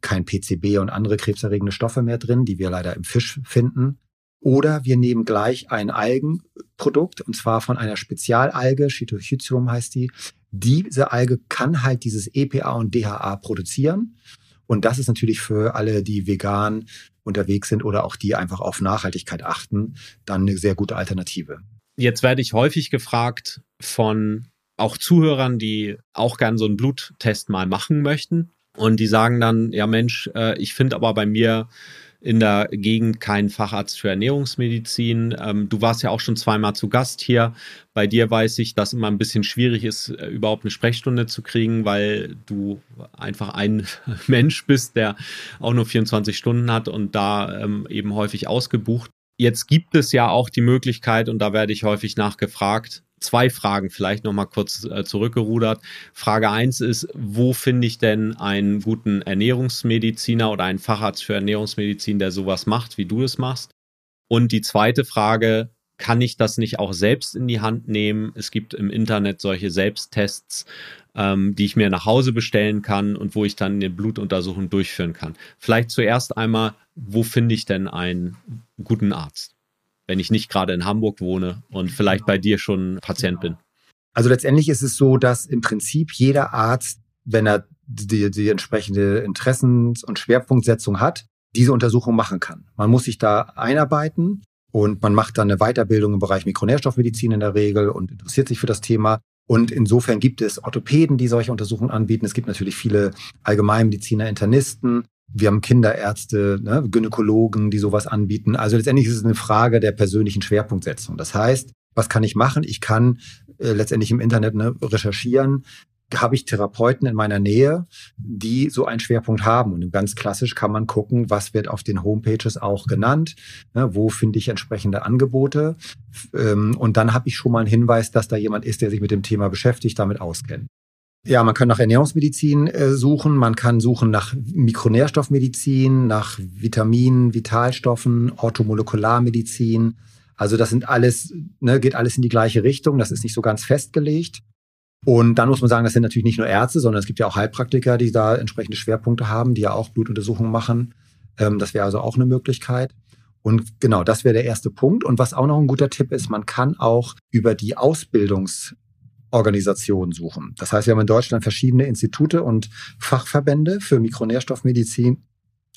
A: kein PCB und andere krebserregende Stoffe mehr drin, die wir leider im Fisch finden. Oder wir nehmen gleich ein Algenprodukt, und zwar von einer Spezialalge, Chitochithium heißt die. Diese Alge kann halt dieses EPA und DHA produzieren. Und das ist natürlich für alle, die vegan unterwegs sind oder auch die einfach auf Nachhaltigkeit achten, dann eine sehr gute Alternative.
B: Jetzt werde ich häufig gefragt von auch Zuhörern, die auch gern so einen Bluttest mal machen möchten. Und die sagen dann, ja Mensch, äh, ich finde aber bei mir in der Gegend keinen Facharzt für Ernährungsmedizin. Ähm, du warst ja auch schon zweimal zu Gast hier. Bei dir weiß ich, dass immer ein bisschen schwierig ist, äh, überhaupt eine Sprechstunde zu kriegen, weil du einfach ein Mensch bist, der auch nur 24 Stunden hat und da ähm, eben häufig ausgebucht. Jetzt gibt es ja auch die Möglichkeit, und da werde ich häufig nachgefragt, zwei Fragen vielleicht nochmal kurz äh, zurückgerudert. Frage eins ist, wo finde ich denn einen guten Ernährungsmediziner oder einen Facharzt für Ernährungsmedizin, der sowas macht, wie du es machst? Und die zweite Frage, kann ich das nicht auch selbst in die Hand nehmen? Es gibt im Internet solche Selbsttests, ähm, die ich mir nach Hause bestellen kann und wo ich dann eine Blutuntersuchung durchführen kann. Vielleicht zuerst einmal, wo finde ich denn einen guten Arzt? Wenn ich nicht gerade in Hamburg wohne und vielleicht bei dir schon Patient bin?
A: Also letztendlich ist es so, dass im Prinzip jeder Arzt, wenn er die, die entsprechende Interessens- und Schwerpunktsetzung hat, diese Untersuchung machen kann. Man muss sich da einarbeiten und man macht dann eine Weiterbildung im Bereich Mikronährstoffmedizin in der Regel und interessiert sich für das Thema. Und insofern gibt es Orthopäden, die solche Untersuchungen anbieten. Es gibt natürlich viele Allgemeinmediziner, Internisten, wir haben Kinderärzte, ne, Gynäkologen, die sowas anbieten. Also letztendlich ist es eine Frage der persönlichen Schwerpunktsetzung. Das heißt, was kann ich machen? Ich kann äh, letztendlich im Internet ne, recherchieren. Habe ich Therapeuten in meiner Nähe, die so einen Schwerpunkt haben? Und ganz klassisch kann man gucken, was wird auf den Homepages auch genannt, ne, wo finde ich entsprechende Angebote. Ähm, und dann habe ich schon mal einen Hinweis, dass da jemand ist, der sich mit dem Thema beschäftigt, damit auskennt. Ja, man kann nach Ernährungsmedizin äh, suchen, man kann suchen nach Mikronährstoffmedizin, nach Vitaminen, Vitalstoffen, Orthomolekularmedizin. Also das sind alles, ne, geht alles in die gleiche Richtung. Das ist nicht so ganz festgelegt. Und dann muss man sagen, das sind natürlich nicht nur Ärzte, sondern es gibt ja auch Heilpraktiker, die da entsprechende Schwerpunkte haben, die ja auch Blutuntersuchungen machen. Ähm, das wäre also auch eine Möglichkeit. Und genau, das wäre der erste Punkt. Und was auch noch ein guter Tipp ist, man kann auch über die Ausbildungs Organisationen suchen. Das heißt, wir haben in Deutschland verschiedene Institute und Fachverbände für Mikronährstoffmedizin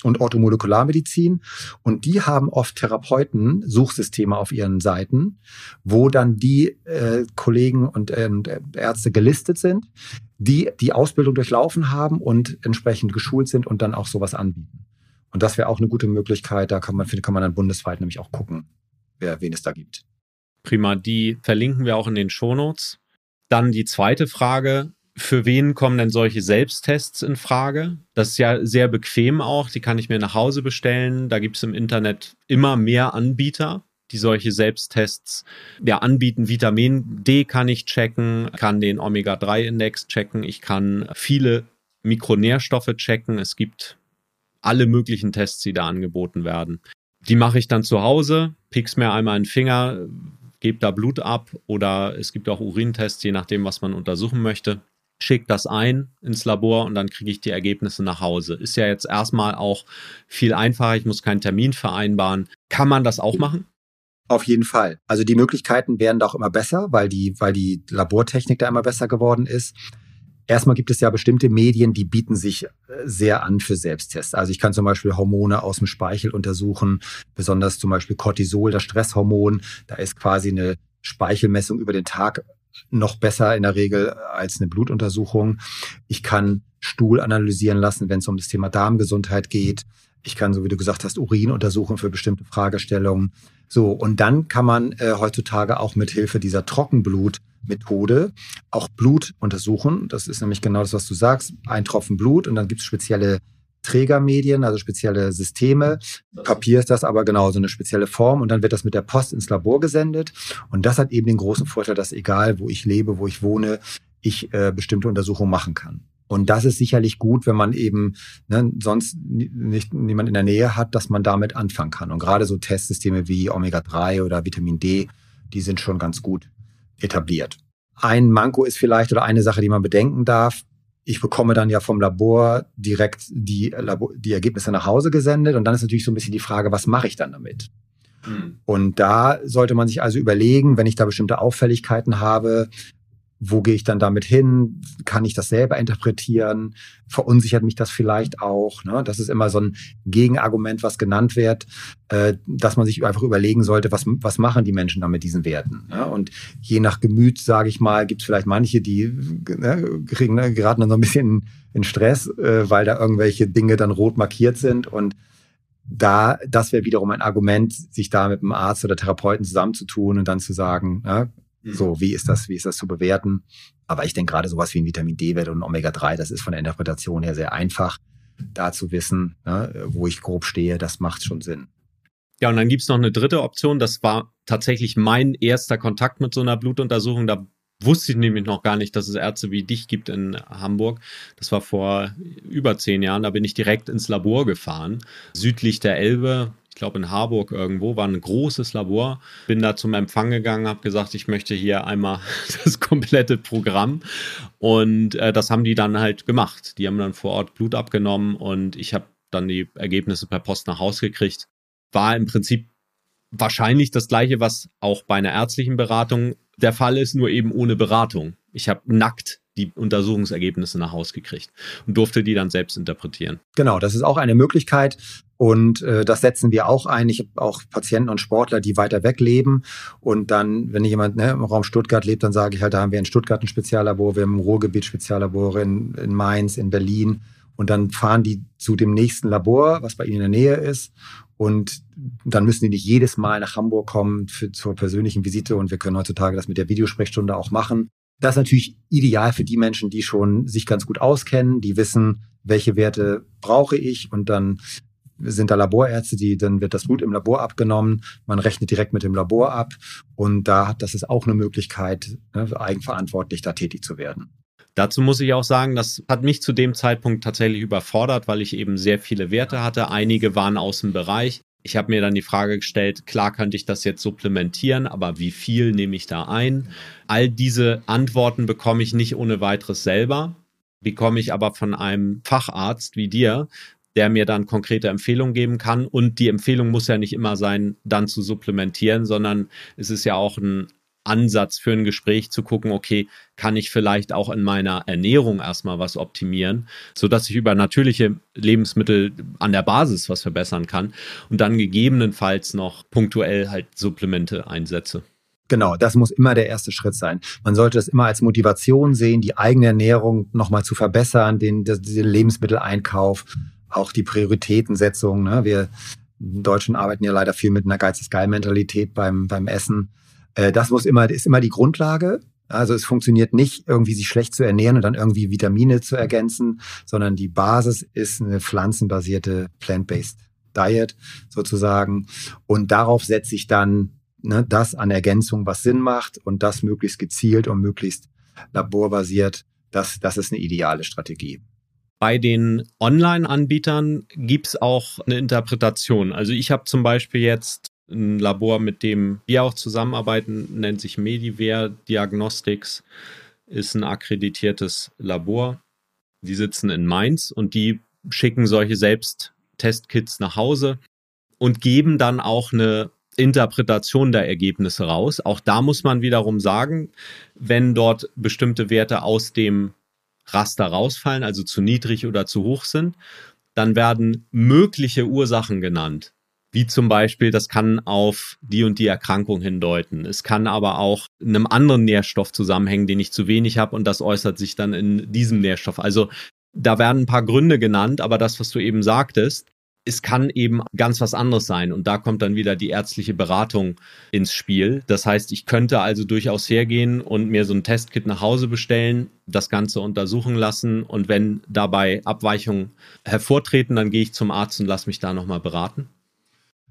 A: und Orthomolekularmedizin. Und die haben oft Therapeuten, Suchsysteme auf ihren Seiten, wo dann die äh, Kollegen und äh, Ärzte gelistet sind, die die Ausbildung durchlaufen haben und entsprechend geschult sind und dann auch sowas anbieten. Und das wäre auch eine gute Möglichkeit. Da kann man, kann man dann bundesweit nämlich auch gucken, wer, wen es da gibt.
B: Prima, die verlinken wir auch in den Shownotes. Dann die zweite Frage, für wen kommen denn solche Selbsttests in Frage? Das ist ja sehr bequem auch, die kann ich mir nach Hause bestellen. Da gibt es im Internet immer mehr Anbieter, die solche Selbsttests ja, anbieten. Vitamin D kann ich checken, kann den Omega-3-Index checken, ich kann viele Mikronährstoffe checken. Es gibt alle möglichen Tests, die da angeboten werden. Die mache ich dann zu Hause, pick's mir einmal einen Finger, gebe da Blut ab oder es gibt auch Urintests, je nachdem, was man untersuchen möchte. Schicke das ein ins Labor und dann kriege ich die Ergebnisse nach Hause. Ist ja jetzt erstmal auch viel einfacher. Ich muss keinen Termin vereinbaren. Kann man das auch machen?
A: Auf jeden Fall. Also die Möglichkeiten werden da auch immer besser, weil die, weil die Labortechnik da immer besser geworden ist. Erstmal gibt es ja bestimmte Medien, die bieten sich äh, sehr an für Selbsttests. Also ich kann zum Beispiel Hormone aus dem Speichel untersuchen, besonders zum Beispiel Cortisol, das Stresshormon. Da ist quasi eine Speichelmessung über den Tag noch besser in der Regel als eine Blutuntersuchung. Ich kann Stuhl analysieren lassen, wenn es um das Thema Darmgesundheit geht. Ich kann, so wie du gesagt hast, Urin untersuchen für bestimmte Fragestellungen. So, und dann kann man äh, heutzutage auch mit Hilfe dieser Trockenblutmethode auch Blut untersuchen. Das ist nämlich genau das, was du sagst. Ein Tropfen Blut und dann gibt es spezielle Trägermedien, also spezielle Systeme. Papier ist das aber genau so eine spezielle Form und dann wird das mit der Post ins Labor gesendet. Und das hat eben den großen Vorteil, dass egal, wo ich lebe, wo ich wohne, ich äh, bestimmte Untersuchungen machen kann. Und das ist sicherlich gut, wenn man eben ne, sonst nicht niemand in der Nähe hat, dass man damit anfangen kann. Und gerade so Testsysteme wie Omega-3 oder Vitamin D, die sind schon ganz gut etabliert. Ein Manko ist vielleicht oder eine Sache, die man bedenken darf. Ich bekomme dann ja vom Labor direkt die, Labor, die Ergebnisse nach Hause gesendet. Und dann ist natürlich so ein bisschen die Frage, was mache ich dann damit? Hm. Und da sollte man sich also überlegen, wenn ich da bestimmte Auffälligkeiten habe, wo gehe ich dann damit hin? Kann ich das selber interpretieren? Verunsichert mich das vielleicht auch? Ne? Das ist immer so ein Gegenargument, was genannt wird, äh, dass man sich einfach überlegen sollte, was, was machen die Menschen da mit diesen Werten? Ne? Und je nach Gemüt, sage ich mal, gibt es vielleicht manche, die ne, kriegen, ne, geraten dann so ein bisschen in Stress, äh, weil da irgendwelche Dinge dann rot markiert sind und da, das wäre wiederum ein Argument, sich da mit einem Arzt oder Therapeuten zusammenzutun und dann zu sagen, ja, Mhm. So, wie ist das, wie ist das zu bewerten? Aber ich denke gerade sowas wie ein Vitamin D-Wert und Omega-3, das ist von der Interpretation her sehr einfach, da zu wissen, ne, wo ich grob stehe, das macht schon Sinn.
B: Ja, und dann gibt's noch eine dritte Option. Das war tatsächlich mein erster Kontakt mit so einer Blutuntersuchung. Da wusste ich nämlich noch gar nicht, dass es Ärzte wie dich gibt in Hamburg. Das war vor über zehn Jahren. Da bin ich direkt ins Labor gefahren, südlich der Elbe, glaube in Harburg irgendwo, war ein großes Labor. Bin da zum Empfang gegangen, habe gesagt, ich möchte hier einmal das komplette Programm. Und äh, das haben die dann halt gemacht. Die haben dann vor Ort Blut abgenommen und ich habe dann die Ergebnisse per Post nach Hause gekriegt. War im Prinzip wahrscheinlich das gleiche, was auch bei einer ärztlichen Beratung der Fall ist, nur eben ohne Beratung. Ich habe nackt die Untersuchungsergebnisse nach Hause gekriegt und durfte die dann selbst interpretieren.
A: Genau, das ist auch eine Möglichkeit. Und äh, das setzen wir auch ein. Ich habe auch Patienten und Sportler, die weiter weg leben. Und dann, wenn jemand ne, im Raum Stuttgart lebt, dann sage ich halt, da haben wir in Stuttgart ein Speziallabor, wir haben im Ruhrgebiet Speziallabore in, in Mainz, in Berlin. Und dann fahren die zu dem nächsten Labor, was bei ihnen in der Nähe ist. Und dann müssen die nicht jedes Mal nach Hamburg kommen für, zur persönlichen Visite. Und wir können heutzutage das mit der Videosprechstunde auch machen. Das ist natürlich ideal für die Menschen, die schon sich ganz gut auskennen, die wissen, welche Werte brauche ich und dann sind da Laborärzte, die, dann wird das Blut im Labor abgenommen, man rechnet direkt mit dem Labor ab und da, das ist auch eine Möglichkeit, ne, eigenverantwortlich da tätig zu werden.
B: Dazu muss ich auch sagen, das hat mich zu dem Zeitpunkt tatsächlich überfordert, weil ich eben sehr viele Werte hatte. Einige waren aus dem Bereich. Ich habe mir dann die Frage gestellt, klar könnte ich das jetzt supplementieren, aber wie viel nehme ich da ein? All diese Antworten bekomme ich nicht ohne weiteres selber, bekomme ich aber von einem Facharzt wie dir, der mir dann konkrete Empfehlungen geben kann. Und die Empfehlung muss ja nicht immer sein, dann zu supplementieren, sondern es ist ja auch ein Ansatz für ein Gespräch zu gucken, okay, kann ich vielleicht auch in meiner Ernährung erstmal was optimieren, sodass ich über natürliche Lebensmittel an der Basis was verbessern kann und dann gegebenenfalls noch punktuell halt Supplemente einsetze.
A: Genau, das muss immer der erste Schritt sein. Man sollte es immer als Motivation sehen, die eigene Ernährung nochmal zu verbessern, den, den Lebensmitteleinkauf auch die Prioritätensetzung. Ne? Wir Deutschen arbeiten ja leider viel mit einer Geiz ist geil Mentalität beim, beim Essen. Äh, das muss immer, ist immer die Grundlage. Also es funktioniert nicht, irgendwie sich schlecht zu ernähren und dann irgendwie Vitamine zu ergänzen, sondern die Basis ist eine pflanzenbasierte Plant-Based Diet sozusagen. Und darauf setze ich dann ne, das an Ergänzung, was Sinn macht und das möglichst gezielt und möglichst laborbasiert. Das, das ist eine ideale Strategie.
B: Bei den Online-Anbietern gibt es auch eine Interpretation. Also ich habe zum Beispiel jetzt ein Labor, mit dem wir auch zusammenarbeiten, nennt sich Mediver Diagnostics, ist ein akkreditiertes Labor. Die sitzen in Mainz und die schicken solche Selbsttestkits nach Hause und geben dann auch eine Interpretation der Ergebnisse raus. Auch da muss man wiederum sagen, wenn dort bestimmte Werte aus dem Raster rausfallen, also zu niedrig oder zu hoch sind, dann werden mögliche Ursachen genannt. Wie zum Beispiel, das kann auf die und die Erkrankung hindeuten. Es kann aber auch einem anderen Nährstoff zusammenhängen, den ich zu wenig habe und das äußert sich dann in diesem Nährstoff. Also da werden ein paar Gründe genannt, aber das, was du eben sagtest, es kann eben ganz was anderes sein. Und da kommt dann wieder die ärztliche Beratung ins Spiel. Das heißt, ich könnte also durchaus hergehen und mir so ein Testkit nach Hause bestellen, das Ganze untersuchen lassen. Und wenn dabei Abweichungen hervortreten, dann gehe ich zum Arzt und lasse mich da nochmal beraten.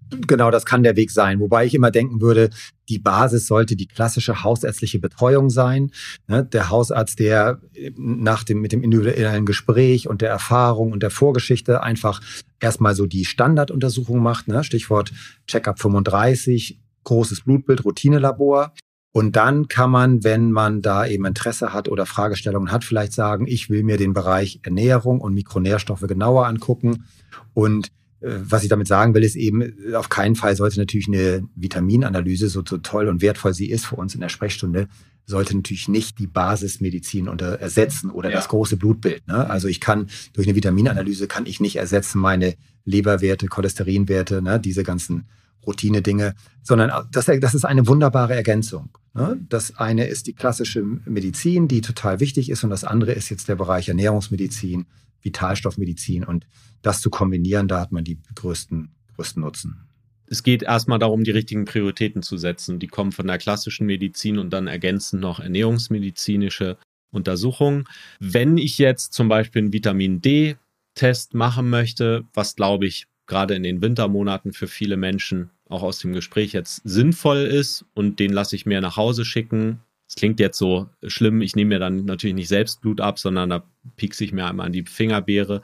A: Genau, das kann der Weg sein. Wobei ich immer denken würde, die Basis sollte die klassische hausärztliche Betreuung sein. Ne, der Hausarzt, der nach dem, mit dem individuellen Gespräch und der Erfahrung und der Vorgeschichte einfach erstmal so die Standarduntersuchung macht. Ne, Stichwort Checkup 35, großes Blutbild, Routinelabor. Und dann kann man, wenn man da eben Interesse hat oder Fragestellungen hat, vielleicht sagen, ich will mir den Bereich Ernährung und Mikronährstoffe genauer angucken und äh, was ich damit sagen will, ist eben, auf keinen Fall sollte natürlich eine Vitaminanalyse, so, so toll und wertvoll sie ist für uns in der Sprechstunde, sollte natürlich nicht die Basismedizin unter ersetzen oder ja. das große Blutbild. Ne? Also ich kann durch eine Vitaminanalyse kann ich nicht ersetzen meine Leberwerte, Cholesterinwerte, ne? diese ganzen Routine-Dinge, sondern das, das ist eine wunderbare Ergänzung. Ne? Das eine ist die klassische Medizin, die total wichtig ist, und das andere ist jetzt der Bereich Ernährungsmedizin, Vitalstoffmedizin. Und das zu kombinieren, da hat man die größten, größten Nutzen
B: es geht erstmal darum, die richtigen Prioritäten zu setzen. Die kommen von der klassischen Medizin und dann ergänzen noch ernährungsmedizinische Untersuchungen. Wenn ich jetzt zum Beispiel einen Vitamin D-Test machen möchte, was glaube ich gerade in den Wintermonaten für viele Menschen auch aus dem Gespräch jetzt sinnvoll ist und den lasse ich mir nach Hause schicken. Es klingt jetzt so schlimm, ich nehme mir dann natürlich nicht selbst Blut ab, sondern da piekse ich mir einmal an die Fingerbeere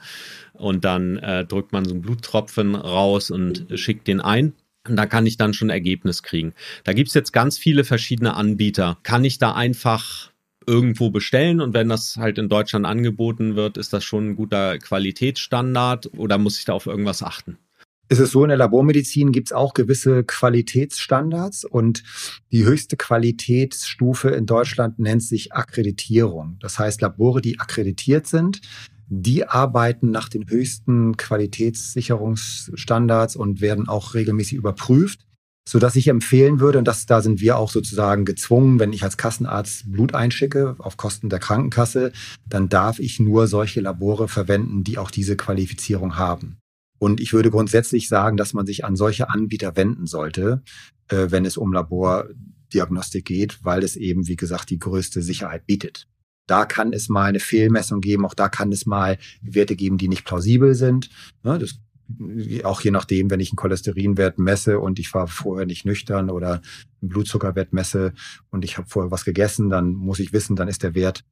B: und dann äh, drückt man so einen Bluttropfen raus und schickt den ein. Und da kann ich dann schon Ergebnis kriegen. Da gibt's jetzt ganz viele verschiedene Anbieter. Kann ich da einfach irgendwo bestellen und wenn das halt in Deutschland angeboten wird, ist das schon ein guter Qualitätsstandard oder muss ich da auf irgendwas achten?
A: Es ist so, in der Labormedizin gibt es auch gewisse Qualitätsstandards und die höchste Qualitätsstufe in Deutschland nennt sich Akkreditierung. Das heißt, Labore, die akkreditiert sind, die arbeiten nach den höchsten Qualitätssicherungsstandards und werden auch regelmäßig überprüft, so dass ich empfehlen würde, und das, da sind wir auch sozusagen gezwungen, wenn ich als Kassenarzt Blut einschicke auf Kosten der Krankenkasse, dann darf ich nur solche Labore verwenden, die auch diese Qualifizierung haben. Und ich würde grundsätzlich sagen, dass man sich an solche Anbieter wenden sollte, äh, wenn es um Labordiagnostik geht, weil es eben, wie gesagt, die größte Sicherheit bietet. Da kann es mal eine Fehlmessung geben, auch da kann es mal Werte geben, die nicht plausibel sind. Ja, das, auch je nachdem, wenn ich einen Cholesterinwert messe und ich war vorher nicht nüchtern oder einen Blutzuckerwert messe und ich habe vorher was gegessen, dann muss ich wissen, dann ist der Wert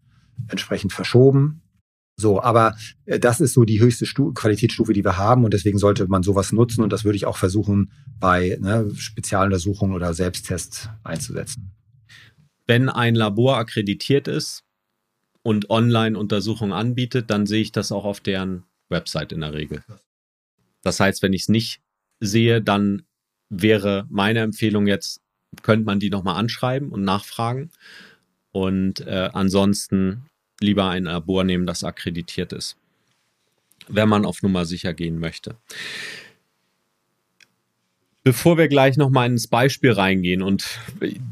A: entsprechend verschoben. So, aber äh, das ist so die höchste Stu Qualitätsstufe, die wir haben und deswegen sollte man sowas nutzen und das würde ich auch versuchen, bei ne, Spezialuntersuchungen oder Selbsttests einzusetzen.
B: Wenn ein Labor akkreditiert ist und Online-Untersuchungen anbietet, dann sehe ich das auch auf deren Website in der Regel. Das heißt, wenn ich es nicht sehe, dann wäre meine Empfehlung jetzt, könnte man die nochmal anschreiben und nachfragen. Und äh, ansonsten lieber ein Labor nehmen, das akkreditiert ist, wenn man auf Nummer sicher gehen möchte. Bevor wir gleich nochmal ins Beispiel reingehen und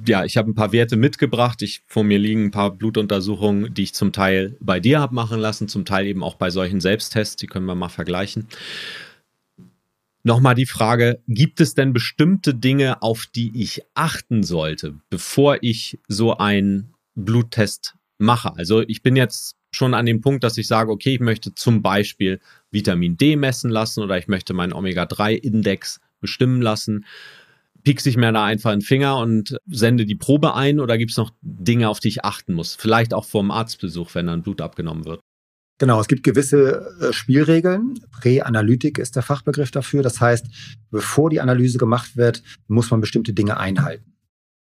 B: ja, ich habe ein paar Werte mitgebracht. Ich, vor mir liegen ein paar Blutuntersuchungen, die ich zum Teil bei dir habe machen lassen, zum Teil eben auch bei solchen Selbsttests, die können wir mal vergleichen. Nochmal die Frage, gibt es denn bestimmte Dinge, auf die ich achten sollte, bevor ich so einen Bluttest mache. Also ich bin jetzt schon an dem Punkt, dass ich sage, okay, ich möchte zum Beispiel Vitamin D messen lassen oder ich möchte meinen Omega-3-Index bestimmen lassen. Piekse ich mir da einfach einen Finger und sende die Probe ein oder gibt es noch Dinge, auf die ich achten muss? Vielleicht auch vor dem Arztbesuch, wenn dann Blut abgenommen wird.
A: Genau, es gibt gewisse äh, Spielregeln. Präanalytik ist der Fachbegriff dafür. Das heißt, bevor die Analyse gemacht wird, muss man bestimmte Dinge einhalten.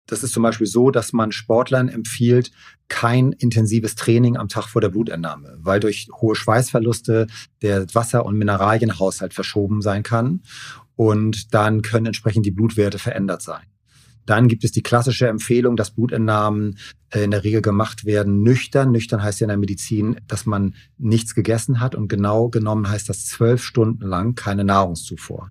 A: Das ist zum Beispiel so, dass man Sportlern empfiehlt, kein intensives Training am Tag vor der Blutentnahme, weil durch hohe Schweißverluste der Wasser- und Mineralienhaushalt verschoben sein kann und dann können entsprechend die Blutwerte verändert sein. Dann gibt es die klassische Empfehlung, dass Blutentnahmen äh, in der Regel gemacht werden nüchtern. Nüchtern heißt ja in der Medizin, dass man nichts gegessen hat und genau genommen heißt das zwölf Stunden lang keine Nahrungszufuhr.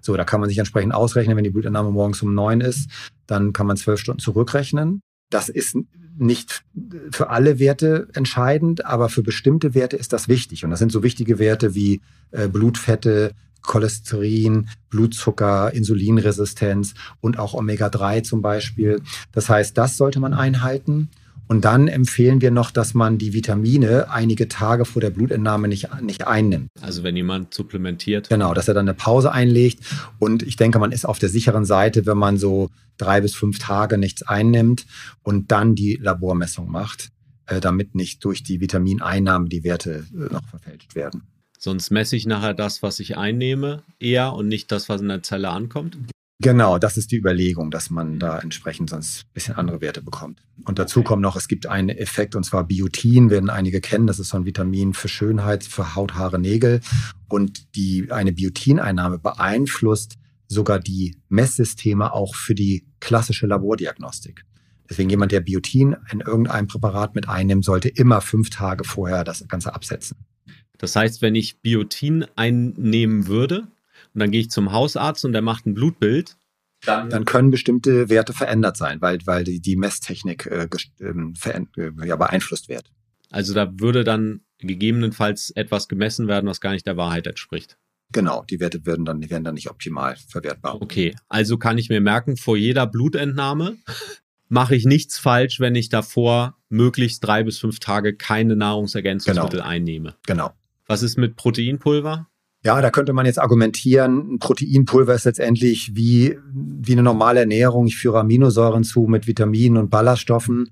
A: So, da kann man sich entsprechend ausrechnen, wenn die Blutentnahme morgens um neun ist, dann kann man zwölf Stunden zurückrechnen. Das ist nicht für alle Werte entscheidend, aber für bestimmte Werte ist das wichtig. Und das sind so wichtige Werte wie äh, Blutfette, Cholesterin, Blutzucker, Insulinresistenz und auch Omega-3 zum Beispiel. Das heißt, das sollte man einhalten. Und dann empfehlen wir noch, dass man die Vitamine einige Tage vor der Blutentnahme nicht, nicht einnimmt.
B: Also wenn jemand supplementiert.
A: Genau, dass er dann eine Pause einlegt. Und ich denke, man ist auf der sicheren Seite, wenn man so drei bis fünf Tage nichts einnimmt und dann die Labormessung macht, äh, damit nicht durch die Vitamineinnahme die Werte äh, noch verfälscht werden.
B: Sonst messe ich nachher das, was ich einnehme, eher und nicht das, was in der Zelle ankommt.
A: Genau, das ist die Überlegung, dass man da entsprechend sonst ein bisschen andere Werte bekommt. Und dazu okay. kommt noch, es gibt einen Effekt, und zwar Biotin, werden einige kennen. Das ist so ein Vitamin für Schönheit, für Haut, Haare, Nägel. Und die, eine Biotineinnahme beeinflusst sogar die Messsysteme auch für die klassische Labordiagnostik. Deswegen jemand, der Biotin in irgendeinem Präparat mit einnimmt, sollte immer fünf Tage vorher das Ganze absetzen.
B: Das heißt, wenn ich Biotin einnehmen würde und dann gehe ich zum Hausarzt und der macht ein Blutbild,
A: dann, dann können bestimmte Werte verändert sein, weil, weil die, die Messtechnik äh, ähm, äh, ja, beeinflusst wird.
B: Also da würde dann gegebenenfalls etwas gemessen werden, was gar nicht der Wahrheit entspricht.
A: Genau, die Werte werden dann, die werden dann nicht optimal verwertbar.
B: Okay, also kann ich mir merken, vor jeder Blutentnahme mache ich nichts falsch, wenn ich davor möglichst drei bis fünf Tage keine Nahrungsergänzungsmittel genau. einnehme.
A: Genau.
B: Was ist mit Proteinpulver?
A: Ja, da könnte man jetzt argumentieren, ein Proteinpulver ist letztendlich wie, wie eine normale Ernährung. Ich führe Aminosäuren zu mit Vitaminen und Ballaststoffen.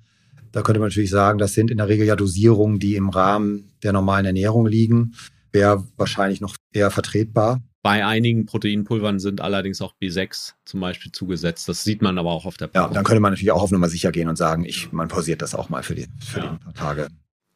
A: Da könnte man natürlich sagen, das sind in der Regel ja Dosierungen, die im Rahmen der normalen Ernährung liegen. Wäre wahrscheinlich noch eher vertretbar.
B: Bei einigen Proteinpulvern sind allerdings auch B6 zum Beispiel zugesetzt. Das sieht man aber auch auf der
A: Packung. Ja, dann könnte man natürlich auch auf Nummer sicher gehen und sagen, ich, man pausiert das auch mal für die, für ja. die paar Tage.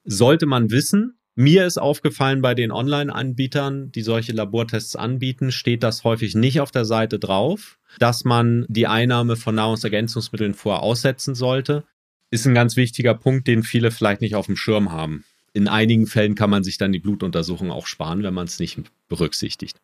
B: Sollte man wissen, mir ist aufgefallen, bei den Online-Anbietern, die solche Labortests anbieten, steht das häufig nicht auf der Seite drauf, dass man die Einnahme von Nahrungsergänzungsmitteln vorher aussetzen sollte. Ist ein ganz wichtiger Punkt, den viele vielleicht nicht auf dem Schirm haben. In einigen Fällen kann man sich dann die Blutuntersuchung auch sparen, wenn man es nicht berücksichtigt.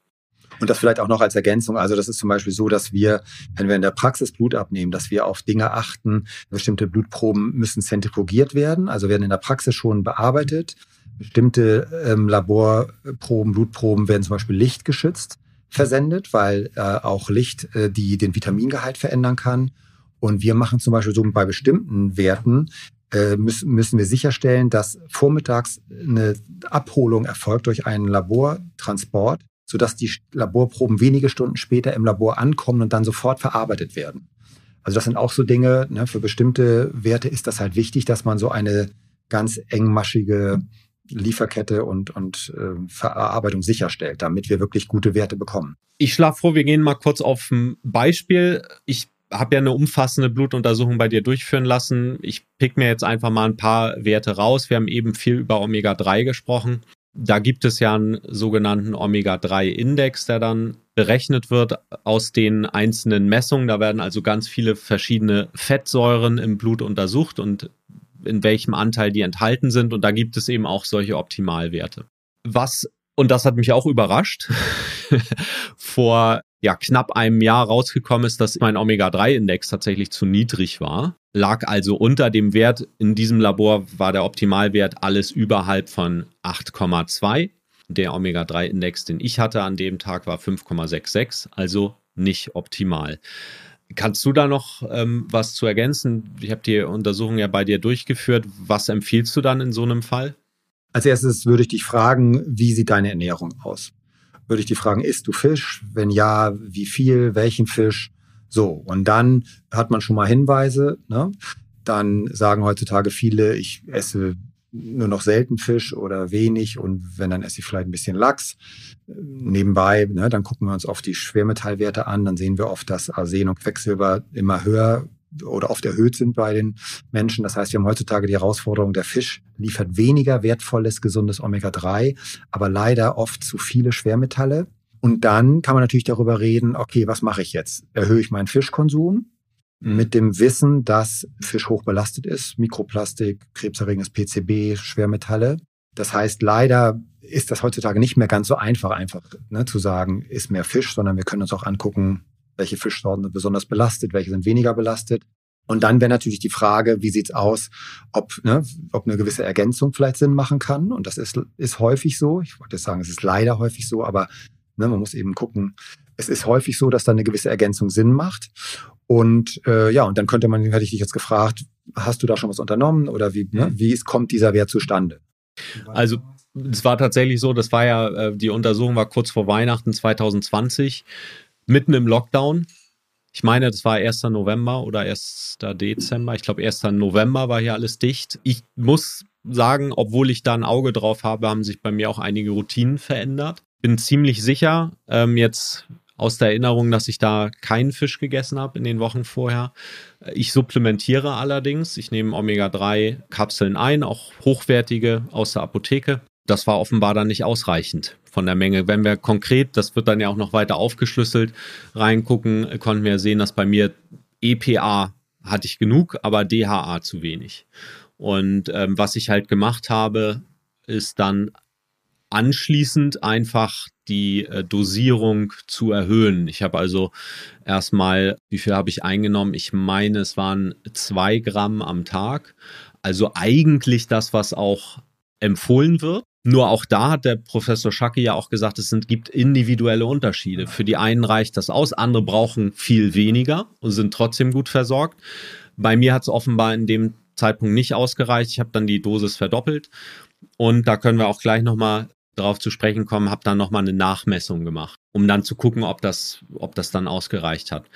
A: Und das vielleicht auch noch als Ergänzung. Also das ist zum Beispiel so, dass wir, wenn wir in der Praxis Blut abnehmen, dass wir auf Dinge achten. Bestimmte Blutproben müssen zentrifugiert werden, also werden in der Praxis schon bearbeitet. Bestimmte ähm, Laborproben, Blutproben werden zum Beispiel lichtgeschützt versendet, weil äh, auch Licht äh, die, den Vitamingehalt verändern kann. Und wir machen zum Beispiel so bei bestimmten Werten, äh, müssen, wir sicherstellen, dass vormittags eine Abholung erfolgt durch einen Labortransport sodass die Laborproben wenige Stunden später im Labor ankommen und dann sofort verarbeitet werden. Also das sind auch so Dinge, ne, für bestimmte Werte ist das halt wichtig, dass man so eine ganz engmaschige Lieferkette und, und äh, Verarbeitung sicherstellt, damit wir wirklich gute Werte bekommen.
B: Ich schlage vor, wir gehen mal kurz auf ein Beispiel. Ich habe ja eine umfassende Blutuntersuchung bei dir durchführen lassen. Ich pick mir jetzt einfach mal ein paar Werte raus. Wir haben eben viel über Omega-3 gesprochen. Da gibt es ja einen sogenannten Omega-3-Index, der dann berechnet wird aus den einzelnen Messungen. Da werden also ganz viele verschiedene Fettsäuren im Blut untersucht und in welchem Anteil die enthalten sind. Und da gibt es eben auch solche Optimalwerte. Was, und das hat mich auch überrascht, vor ja, knapp einem Jahr rausgekommen ist, dass mein Omega-3-Index tatsächlich zu niedrig war. Lag also unter dem Wert. In diesem Labor war der Optimalwert alles überhalb von 8,2. Der Omega-3-Index, den ich hatte an dem Tag, war 5,66, also nicht optimal. Kannst du da noch ähm, was zu ergänzen? Ich habe die Untersuchung ja bei dir durchgeführt. Was empfiehlst du dann in so einem Fall?
A: Als erstes würde ich dich fragen, wie sieht deine Ernährung aus? würde ich die fragen, isst du Fisch? Wenn ja, wie viel? Welchen Fisch? So, und dann hat man schon mal Hinweise. Ne? Dann sagen heutzutage viele, ich esse nur noch selten Fisch oder wenig und wenn, dann esse ich vielleicht ein bisschen Lachs. Nebenbei, ne, dann gucken wir uns oft die Schwermetallwerte an, dann sehen wir oft, dass Arsen und Quecksilber immer höher oder oft erhöht sind bei den Menschen. Das heißt, wir haben heutzutage die Herausforderung, der Fisch liefert weniger wertvolles, gesundes Omega-3, aber leider oft zu viele Schwermetalle. Und dann kann man natürlich darüber reden, okay, was mache ich jetzt? Erhöhe ich meinen Fischkonsum. Mit dem Wissen, dass Fisch hoch belastet ist, Mikroplastik, krebserregendes PCB, Schwermetalle. Das heißt, leider ist das heutzutage nicht mehr ganz so einfach, einfach ne, zu sagen, ist mehr Fisch, sondern wir können uns auch angucken, welche Fischsorten sind besonders belastet, welche sind weniger belastet. Und dann wäre natürlich die Frage, wie sieht's aus, ob, ne, ob eine gewisse Ergänzung vielleicht Sinn machen kann. Und das ist, ist häufig so. Ich wollte sagen, es ist leider häufig so, aber ne, man muss eben gucken. Es ist häufig so, dass da eine gewisse Ergänzung Sinn macht. Und äh, ja, und dann könnte man, hätte ich dich jetzt gefragt, hast du da schon was unternommen oder wie, ne, wie ist, kommt dieser Wert zustande?
B: Also es war tatsächlich so, das war ja, äh, die Untersuchung war kurz vor Weihnachten 2020 mitten im Lockdown. Ich meine, das war 1. November oder 1. Dezember. Ich glaube, 1. November war hier alles dicht. Ich muss sagen, obwohl ich da ein Auge drauf habe, haben sich bei mir auch einige Routinen verändert. Bin ziemlich sicher, ähm, jetzt aus der Erinnerung, dass ich da keinen Fisch gegessen habe in den Wochen vorher. Ich supplementiere allerdings. Ich nehme Omega-3-Kapseln ein, auch hochwertige aus der Apotheke. Das war offenbar dann nicht ausreichend von der Menge. Wenn wir konkret, das wird dann ja auch noch weiter aufgeschlüsselt, reingucken, konnten wir sehen, dass bei mir EPA hatte ich genug, aber DHA zu wenig. Und ähm, was ich halt gemacht habe, ist dann anschließend einfach die äh, Dosierung zu erhöhen. Ich habe also erstmal, wie viel habe ich eingenommen? Ich meine, es waren zwei Gramm am Tag. Also eigentlich das, was auch empfohlen wird. Nur auch da hat der Professor Schacke ja auch gesagt, es sind, gibt individuelle Unterschiede. Für die einen reicht das aus, andere brauchen viel weniger und sind trotzdem gut versorgt. Bei mir hat es offenbar in dem Zeitpunkt nicht ausgereicht. Ich habe dann die Dosis verdoppelt und da können wir auch gleich nochmal darauf zu sprechen kommen, habe dann nochmal eine Nachmessung gemacht, um dann zu gucken, ob das, ob das dann ausgereicht hat.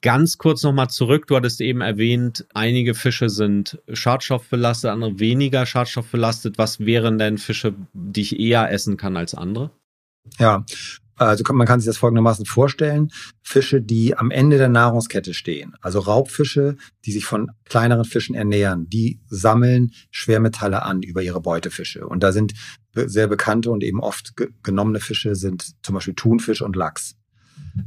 B: Ganz kurz nochmal zurück. Du hattest eben erwähnt, einige Fische sind schadstoffbelastet, andere weniger schadstoffbelastet. Was wären denn Fische, die ich eher essen kann als andere?
A: Ja, also man kann sich das folgendermaßen vorstellen. Fische, die am Ende der Nahrungskette stehen, also Raubfische, die sich von kleineren Fischen ernähren, die sammeln Schwermetalle an über ihre Beutefische. Und da sind sehr bekannte und eben oft genommene Fische sind zum Beispiel Thunfisch und Lachs.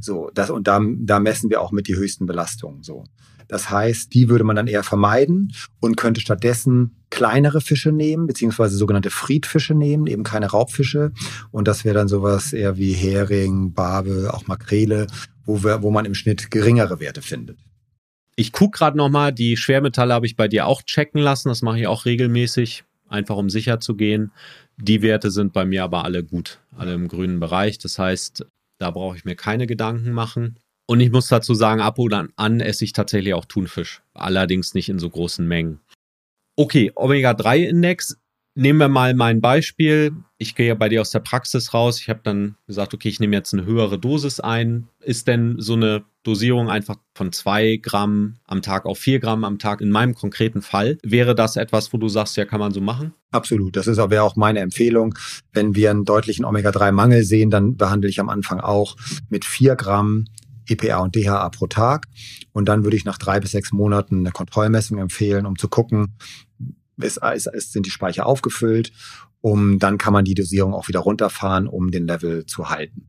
A: So, das, und da, da messen wir auch mit die höchsten Belastungen. So. Das heißt, die würde man dann eher vermeiden und könnte stattdessen kleinere Fische nehmen, beziehungsweise sogenannte Friedfische nehmen, eben keine Raubfische. Und das wäre dann sowas eher wie Hering, Barbe, auch Makrele, wo, wir, wo man im Schnitt geringere Werte findet.
B: Ich gucke gerade nochmal, die Schwermetalle habe ich bei dir auch checken lassen. Das mache ich auch regelmäßig, einfach um sicher zu gehen. Die Werte sind bei mir aber alle gut, alle im grünen Bereich. Das heißt, da brauche ich mir keine Gedanken machen. Und ich muss dazu sagen, ab und an esse ich tatsächlich auch Thunfisch. Allerdings nicht in so großen Mengen. Okay, Omega-3-Index. Nehmen wir mal mein Beispiel. Ich gehe ja bei dir aus der Praxis raus. Ich habe dann gesagt, okay, ich nehme jetzt eine höhere Dosis ein. Ist denn so eine Dosierung einfach von zwei Gramm am Tag auf vier Gramm am Tag. In meinem konkreten Fall wäre das etwas, wo du sagst, ja, kann man so machen?
A: Absolut. Das ist aber auch meine Empfehlung. Wenn wir einen deutlichen Omega-3-Mangel sehen, dann behandle ich am Anfang auch mit vier Gramm EPA und DHA pro Tag. Und dann würde ich nach drei bis sechs Monaten eine Kontrollmessung empfehlen, um zu gucken, ist, ist, sind die Speicher aufgefüllt, um dann kann man die Dosierung auch wieder runterfahren, um den Level zu halten.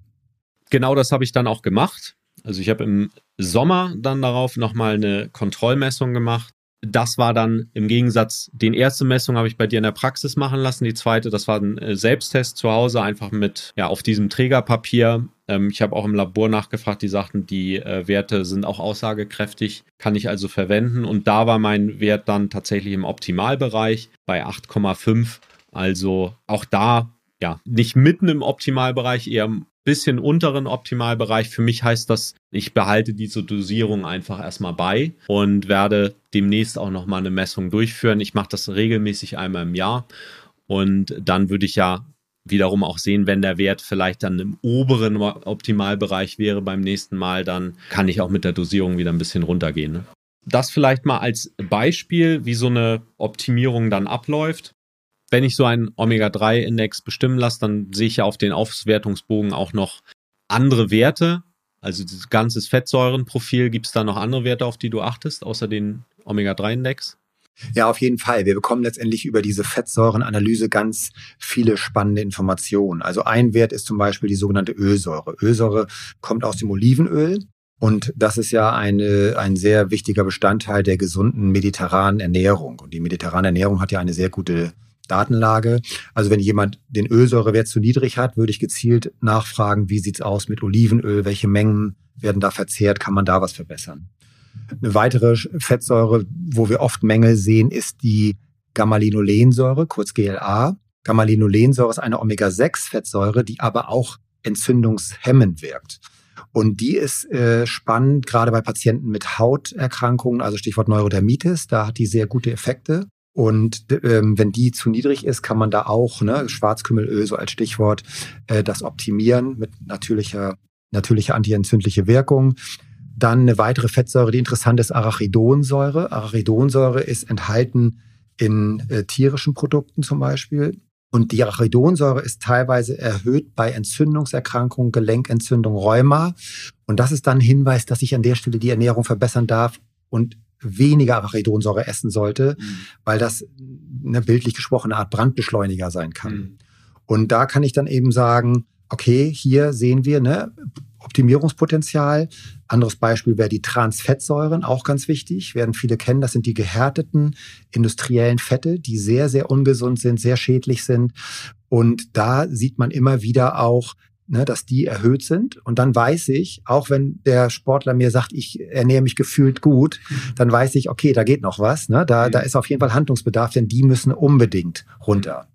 B: Genau das habe ich dann auch gemacht. Also ich habe im Sommer dann darauf nochmal eine Kontrollmessung gemacht. Das war dann im Gegensatz, den erste Messung habe ich bei dir in der Praxis machen lassen. Die zweite, das war ein äh, Selbsttest zu Hause, einfach mit, ja, auf diesem Trägerpapier. Ähm, ich habe auch im Labor nachgefragt, die sagten, die äh, Werte sind auch aussagekräftig, kann ich also verwenden. Und da war mein Wert dann tatsächlich im Optimalbereich bei 8,5. Also auch da, ja, nicht mitten im Optimalbereich, eher bisschen unteren Optimalbereich. Für mich heißt das, ich behalte diese Dosierung einfach erstmal bei und werde demnächst auch nochmal eine Messung durchführen. Ich mache das regelmäßig einmal im Jahr und dann würde ich ja wiederum auch sehen, wenn der Wert vielleicht dann im oberen Optimalbereich wäre beim nächsten Mal, dann kann ich auch mit der Dosierung wieder ein bisschen runtergehen. Ne? Das vielleicht mal als Beispiel, wie so eine Optimierung dann abläuft wenn ich so einen Omega-3-Index bestimmen lasse, dann sehe ich ja auf den Auswertungsbogen auch noch andere Werte. Also dieses ganzes Fettsäurenprofil, gibt es da noch andere Werte, auf die du achtest, außer den Omega-3-Index?
A: Ja, auf jeden Fall. Wir bekommen letztendlich über diese Fettsäurenanalyse ganz viele spannende Informationen. Also ein Wert ist zum Beispiel die sogenannte Ölsäure. Ölsäure kommt aus dem Olivenöl und das ist ja eine, ein sehr wichtiger Bestandteil der gesunden mediterranen Ernährung. Und die mediterrane Ernährung hat ja eine sehr gute Datenlage. Also wenn jemand den Ölsäurewert zu niedrig hat, würde ich gezielt nachfragen, wie sieht's aus mit Olivenöl, welche Mengen werden da verzehrt, kann man da was verbessern. Eine weitere Fettsäure, wo wir oft Mängel sehen, ist die Gamma-Linolensäure, kurz GLA. Gamma-Linolensäure ist eine Omega-6-Fettsäure, die aber auch entzündungshemmend wirkt. Und die ist äh, spannend, gerade bei Patienten mit Hauterkrankungen, also Stichwort Neurodermitis, da hat die sehr gute Effekte. Und ähm, wenn die zu niedrig ist, kann man da auch, ne, Schwarzkümmelöl so als Stichwort, äh, das optimieren mit natürlicher, natürlicher antientzündliche Wirkung. Dann eine weitere Fettsäure, die interessant ist, Arachidonsäure. Arachidonsäure ist enthalten in äh, tierischen Produkten zum Beispiel. Und die Arachidonsäure ist teilweise erhöht bei Entzündungserkrankungen, Gelenkentzündung, Rheuma. Und das ist dann ein Hinweis, dass ich an der Stelle die Ernährung verbessern darf und weniger Arachidonsäure essen sollte, mhm. weil das eine bildlich gesprochene Art Brandbeschleuniger sein kann. Mhm. Und da kann ich dann eben sagen, okay, hier sehen wir ne, Optimierungspotenzial. Anderes Beispiel wäre die Transfettsäuren, auch ganz wichtig, werden viele kennen. Das sind die gehärteten industriellen Fette, die sehr, sehr ungesund sind, sehr schädlich sind. Und da sieht man immer wieder auch, ne, dass die erhöht sind. Und dann weiß ich, auch wenn der Sportler mir sagt, ich ernähre mich gefühlt gut, mhm. dann weiß ich, okay, da geht noch was. Ne? Da, da ist auf jeden Fall Handlungsbedarf, denn die müssen unbedingt runter.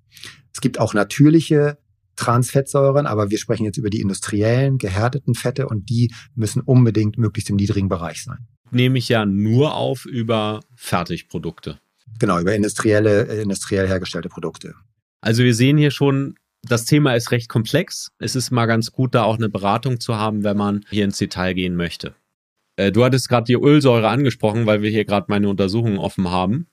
A: Es gibt auch natürliche Transfettsäuren, aber wir sprechen jetzt über die industriellen, gehärteten Fette und die müssen unbedingt möglichst im niedrigen Bereich sein.
B: Nehme ich ja nur auf über Fertigprodukte.
A: Genau, über industrielle, industriell hergestellte Produkte.
B: Also wir sehen hier schon, das Thema ist recht komplex. Es ist mal ganz gut, da auch eine Beratung zu haben, wenn man hier ins Detail gehen möchte. Äh, du hattest gerade die Ölsäure angesprochen, weil wir hier gerade meine Untersuchungen offen haben.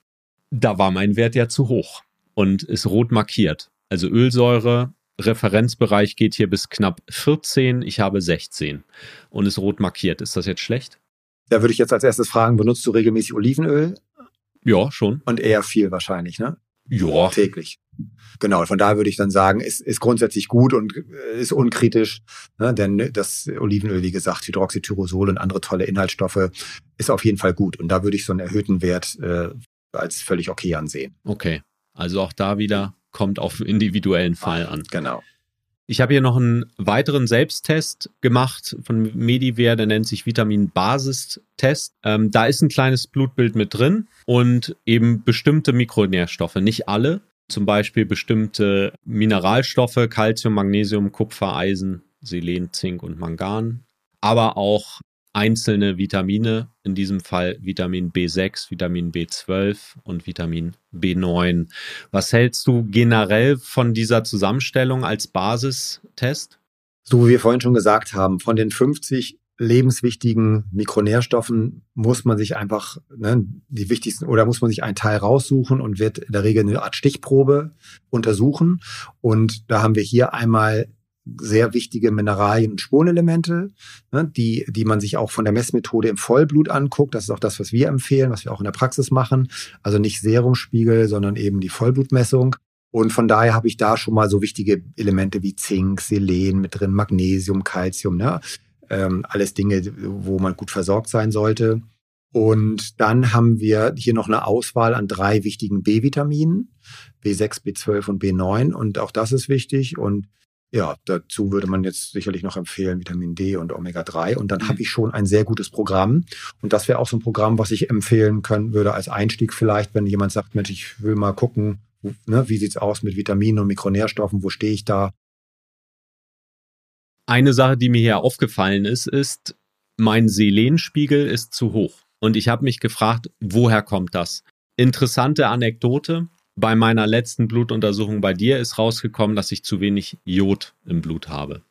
B: Da war mein Wert ja zu hoch und ist rot markiert. Also Ölsäure, Referenzbereich geht hier bis knapp 14. Ich habe 16 und ist rot markiert. Ist das jetzt schlecht?
A: Da würde ich jetzt als erstes fragen, benutzt du regelmäßig Olivenöl?
B: Ja, schon.
A: Und eher viel wahrscheinlich, ne?
B: Ja.
A: Täglich. Genau, von daher würde ich dann sagen, ist, ist grundsätzlich gut und äh, ist unkritisch, ne? denn das Olivenöl, wie gesagt, Hydroxytyrosol und andere tolle Inhaltsstoffe, ist auf jeden Fall gut. Und da würde ich so einen erhöhten Wert äh, als völlig okay ansehen.
B: Okay, also auch da wieder kommt auf individuellen Fall an.
A: Genau.
B: Ich habe hier noch einen weiteren Selbsttest gemacht von Mediver, der nennt sich Vitamin-Basis-Test. Ähm, da ist ein kleines Blutbild mit drin und eben bestimmte Mikronährstoffe, nicht alle. Zum Beispiel bestimmte Mineralstoffe, Calcium, Magnesium, Kupfer, Eisen, Selen, Zink und Mangan. Aber auch einzelne Vitamine, in diesem Fall Vitamin B6, Vitamin B12 und Vitamin B9. Was hältst du generell von dieser Zusammenstellung als Basistest?
A: So wie wir vorhin schon gesagt haben, von den 50 lebenswichtigen Mikronährstoffen muss man sich einfach ne, die wichtigsten oder muss man sich einen Teil raussuchen und wird in der Regel eine Art Stichprobe untersuchen. Und da haben wir hier einmal sehr wichtige Mineralien und Spurenelemente, ne, die, die man sich auch von der Messmethode im Vollblut anguckt. Das ist auch das, was wir empfehlen, was wir auch in der Praxis machen. Also nicht Serumspiegel, sondern eben die Vollblutmessung. Und von daher habe ich da schon mal so wichtige Elemente wie Zink, Selen mit drin, Magnesium, Calcium, ne? Ähm, alles Dinge, wo man gut versorgt sein sollte. Und dann haben wir hier noch eine Auswahl an drei wichtigen B-Vitaminen, B6, B12 und B9. Und auch das ist wichtig. Und ja, dazu würde man jetzt sicherlich noch empfehlen Vitamin D und Omega-3. Und dann mhm. habe ich schon ein sehr gutes Programm. Und das wäre auch so ein Programm, was ich empfehlen können würde als Einstieg vielleicht, wenn jemand sagt, Mensch, ich will mal gucken, ne, wie sieht's aus mit Vitaminen und Mikronährstoffen, wo stehe ich da?
B: Eine Sache, die mir hier aufgefallen ist, ist, mein Selenspiegel ist zu hoch. Und ich habe mich gefragt, woher kommt das? Interessante Anekdote bei meiner letzten Blutuntersuchung bei dir ist rausgekommen, dass ich zu wenig Jod im Blut habe.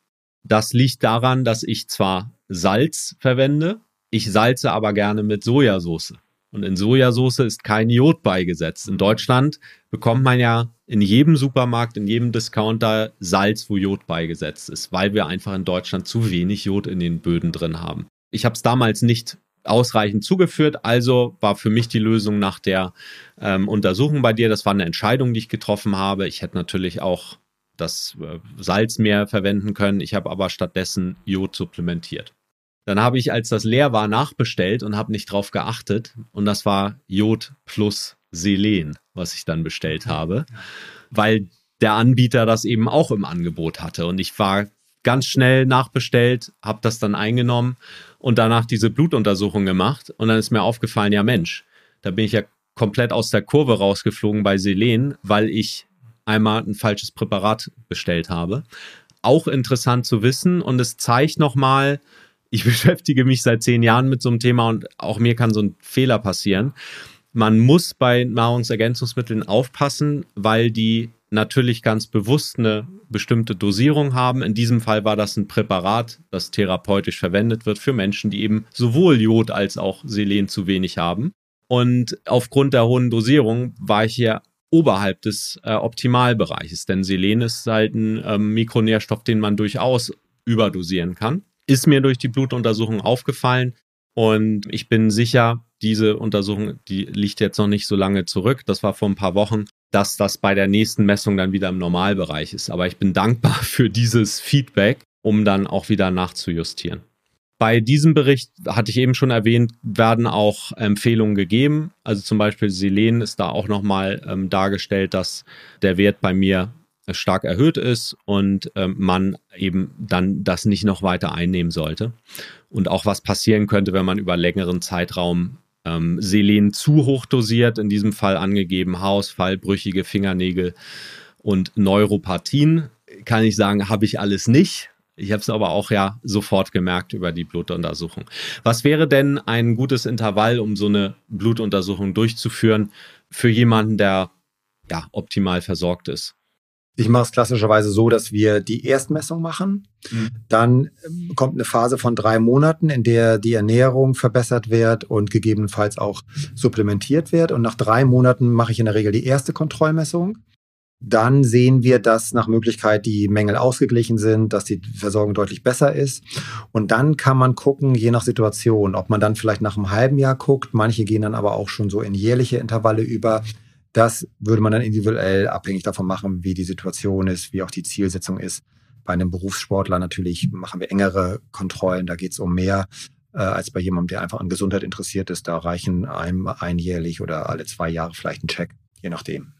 B: Das liegt daran, dass ich zwar Salz verwende, ich salze aber gerne mit Sojasauce. Und in Sojasauce ist kein Jod beigesetzt. In Deutschland bekommt man ja in jedem Supermarkt, in jedem Discounter Salz, wo Jod beigesetzt ist, weil wir einfach in Deutschland zu wenig Jod in den Böden drin haben. Ich habe es damals nicht ausreichend zugeführt. Also war für mich die Lösung nach der ähm, Untersuchung bei dir, das war eine Entscheidung, die ich getroffen habe. Ich hätte natürlich auch das äh, Salz mehr verwenden können. Ich habe aber stattdessen Jod supplementiert. Dann habe ich, als das leer war, nachbestellt und habe nicht drauf geachtet. Und das war Jod plus Selen, was ich dann bestellt habe, weil der Anbieter das eben auch im Angebot hatte. Und ich war ganz schnell nachbestellt, habe das dann eingenommen und danach diese Blutuntersuchung gemacht. Und dann ist mir aufgefallen, ja Mensch, da bin ich ja komplett aus der Kurve rausgeflogen bei Selen, weil ich einmal ein falsches Präparat bestellt habe. Auch interessant zu wissen und es zeigt nochmal, ich beschäftige mich seit zehn Jahren mit so einem Thema und auch mir kann so ein Fehler passieren. Man muss bei Nahrungsergänzungsmitteln aufpassen, weil die natürlich ganz bewusst eine bestimmte Dosierung haben. In diesem Fall war das ein Präparat, das therapeutisch verwendet wird für Menschen, die eben sowohl Jod als auch Selen zu wenig haben. Und aufgrund der hohen Dosierung war ich hier oberhalb des äh, Optimalbereiches, denn Selen ist halt ein ähm, Mikronährstoff, den man durchaus überdosieren kann. Ist mir durch die Blutuntersuchung aufgefallen und ich bin sicher, diese Untersuchung, die liegt jetzt noch nicht so lange zurück. Das war vor ein paar Wochen dass das bei der nächsten Messung dann wieder im Normalbereich ist. Aber ich bin dankbar für dieses Feedback, um dann auch wieder nachzujustieren. Bei diesem Bericht, hatte ich eben schon erwähnt, werden auch Empfehlungen gegeben. Also zum Beispiel Selen ist da auch nochmal ähm, dargestellt, dass der Wert bei mir stark erhöht ist und ähm, man eben dann das nicht noch weiter einnehmen sollte. Und auch was passieren könnte, wenn man über längeren Zeitraum ähm, Selen zu hoch dosiert, in diesem Fall angegeben Haarausfall, brüchige Fingernägel und Neuropathien. Kann ich sagen, habe ich alles nicht. Ich habe es aber auch ja sofort gemerkt über die Blutuntersuchung. Was wäre denn ein gutes Intervall, um so eine Blutuntersuchung durchzuführen für jemanden, der ja optimal versorgt ist?
A: Ich mache es klassischerweise so, dass wir die Erstmessung machen. Mhm. Dann ähm, kommt eine Phase von drei Monaten, in der die Ernährung verbessert wird und gegebenenfalls auch supplementiert wird. Und nach drei Monaten mache ich in der Regel die erste Kontrollmessung. Dann sehen wir, dass nach Möglichkeit die Mängel ausgeglichen sind, dass die Versorgung deutlich besser ist. Und dann kann man gucken, je nach Situation, ob man dann vielleicht nach einem halben Jahr guckt. Manche gehen dann aber auch schon so in jährliche Intervalle über. Das würde man dann individuell abhängig davon machen, wie die Situation ist, wie auch die Zielsetzung ist. Bei einem Berufssportler natürlich machen wir engere Kontrollen, da geht es um mehr äh, als bei jemandem, der einfach an Gesundheit interessiert ist. Da reichen einem einjährlich oder alle zwei Jahre vielleicht ein Check, je nachdem.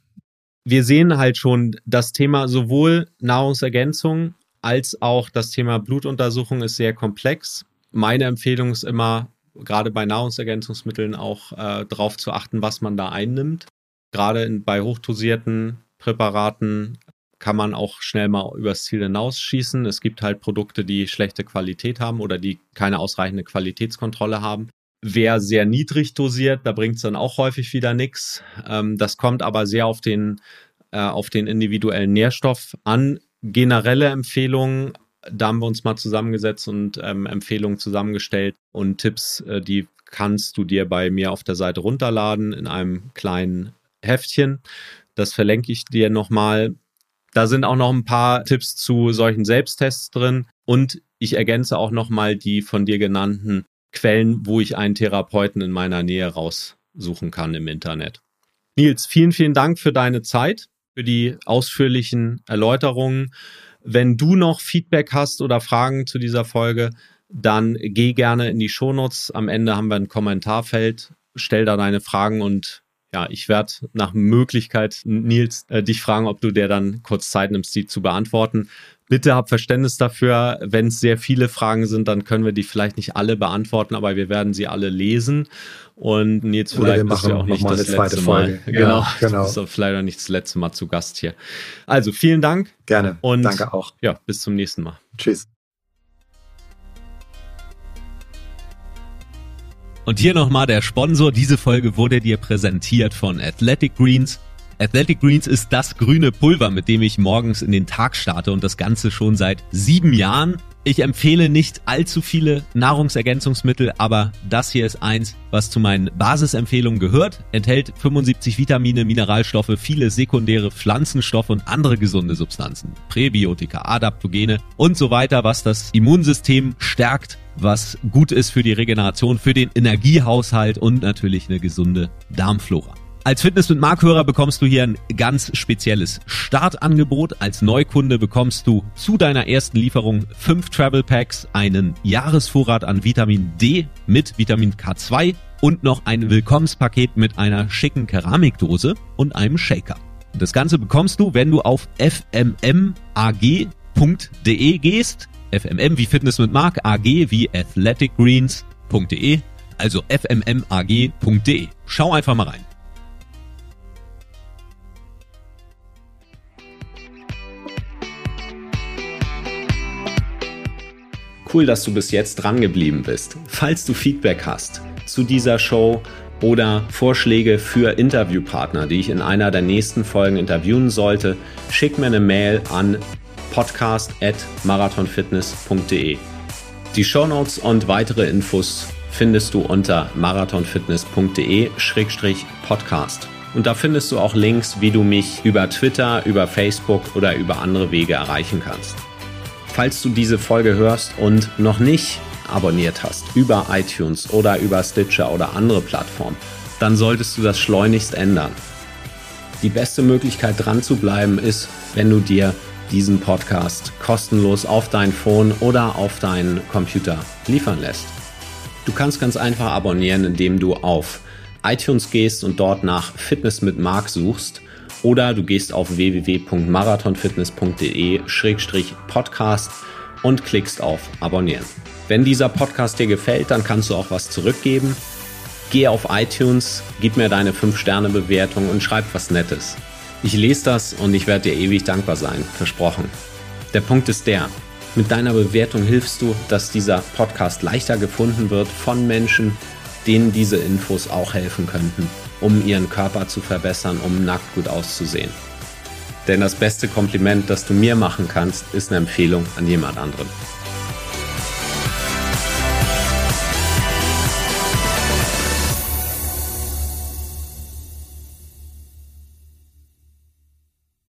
B: Wir sehen halt schon, das Thema sowohl Nahrungsergänzung als auch das Thema Blutuntersuchung ist sehr komplex. Meine Empfehlung ist immer, gerade bei Nahrungsergänzungsmitteln auch äh, darauf zu achten, was man da einnimmt gerade bei hochdosierten Präparaten kann man auch schnell mal übers Ziel hinausschießen. Es gibt halt Produkte, die schlechte Qualität haben oder die keine ausreichende Qualitätskontrolle haben. Wer sehr niedrig dosiert, da bringt es dann auch häufig wieder nichts. Ähm, das kommt aber sehr auf den, äh, auf den individuellen Nährstoff an. Generelle Empfehlungen, da haben wir uns mal zusammengesetzt und ähm, Empfehlungen zusammengestellt und Tipps, äh, die kannst du dir bei mir auf der Seite runterladen in einem kleinen Heftchen. Das verlinke ich dir nochmal. Da sind auch noch ein paar Tipps zu solchen Selbsttests drin und ich ergänze auch nochmal die von dir genannten Quellen, wo ich einen Therapeuten in meiner Nähe raussuchen kann im Internet. Nils, vielen, vielen Dank für deine Zeit, für die ausführlichen Erläuterungen. Wenn du noch Feedback hast oder Fragen zu dieser Folge, dann geh gerne in die Shownotes. Am Ende haben wir ein Kommentarfeld. Stell da deine Fragen und ja, ich werde nach Möglichkeit, Nils, äh, dich fragen, ob du dir dann kurz Zeit nimmst, die zu beantworten. Bitte hab Verständnis dafür. Wenn es sehr viele Fragen sind, dann können wir die vielleicht nicht alle beantworten, aber wir werden sie alle lesen. Und Nils, vielleicht bist du ja auch nicht das letzte Mal. Folge. Genau, ja, genau. Du bist vielleicht auch nicht das letzte Mal zu Gast hier. Also vielen Dank.
A: Gerne. Und danke auch.
B: Ja, bis zum nächsten Mal.
A: Tschüss.
B: Und hier nochmal der Sponsor. Diese Folge wurde dir präsentiert von Athletic Greens. Athletic Greens ist das grüne Pulver, mit dem ich morgens in den Tag starte und das Ganze schon seit sieben Jahren. Ich empfehle nicht allzu viele Nahrungsergänzungsmittel, aber das hier ist eins, was zu meinen Basisempfehlungen gehört. Enthält 75 Vitamine, Mineralstoffe, viele sekundäre Pflanzenstoffe und andere gesunde Substanzen. Präbiotika, Adaptogene und so weiter, was das Immunsystem stärkt was gut ist für die Regeneration, für den Energiehaushalt und natürlich eine gesunde Darmflora. Als Fitness mit Markhörer bekommst du hier ein ganz spezielles Startangebot. Als Neukunde bekommst du zu deiner ersten Lieferung fünf Travel Packs, einen Jahresvorrat an Vitamin D mit Vitamin K2 und noch ein Willkommenspaket mit einer schicken Keramikdose und einem Shaker. Das Ganze bekommst du, wenn du auf fmmag.de gehst FMM wie Fitness mit Mark, AG wie athleticgreens.de, also fmmag.de. Schau einfach mal rein. Cool, dass du bis jetzt dran geblieben bist. Falls du Feedback hast zu dieser Show oder Vorschläge für Interviewpartner, die ich in einer der nächsten Folgen interviewen sollte, schick mir eine Mail an podcast at marathonfitness.de. Die Shownotes und weitere Infos findest du unter marathonfitness.de-podcast. Und da findest du auch Links, wie du mich über Twitter, über Facebook oder über andere Wege erreichen kannst. Falls du diese Folge hörst und noch nicht abonniert hast über iTunes oder über Stitcher oder andere Plattformen, dann solltest du das schleunigst ändern. Die beste Möglichkeit dran zu bleiben ist, wenn du dir diesen Podcast kostenlos auf dein Phone oder auf deinen Computer liefern lässt. Du kannst ganz einfach abonnieren, indem du auf iTunes gehst und dort nach Fitness mit Mark suchst oder du gehst auf www.marathonfitness.de-podcast und klickst auf Abonnieren. Wenn dieser Podcast dir gefällt, dann kannst du auch was zurückgeben. Geh auf iTunes, gib mir deine 5-Sterne-Bewertung und schreib was Nettes. Ich lese das und ich werde dir ewig dankbar sein, versprochen. Der Punkt ist der, mit deiner Bewertung hilfst du, dass dieser Podcast leichter gefunden wird von Menschen, denen diese Infos auch helfen könnten, um ihren Körper zu verbessern, um nackt gut auszusehen. Denn das beste Kompliment, das du mir machen kannst, ist eine Empfehlung an jemand anderen.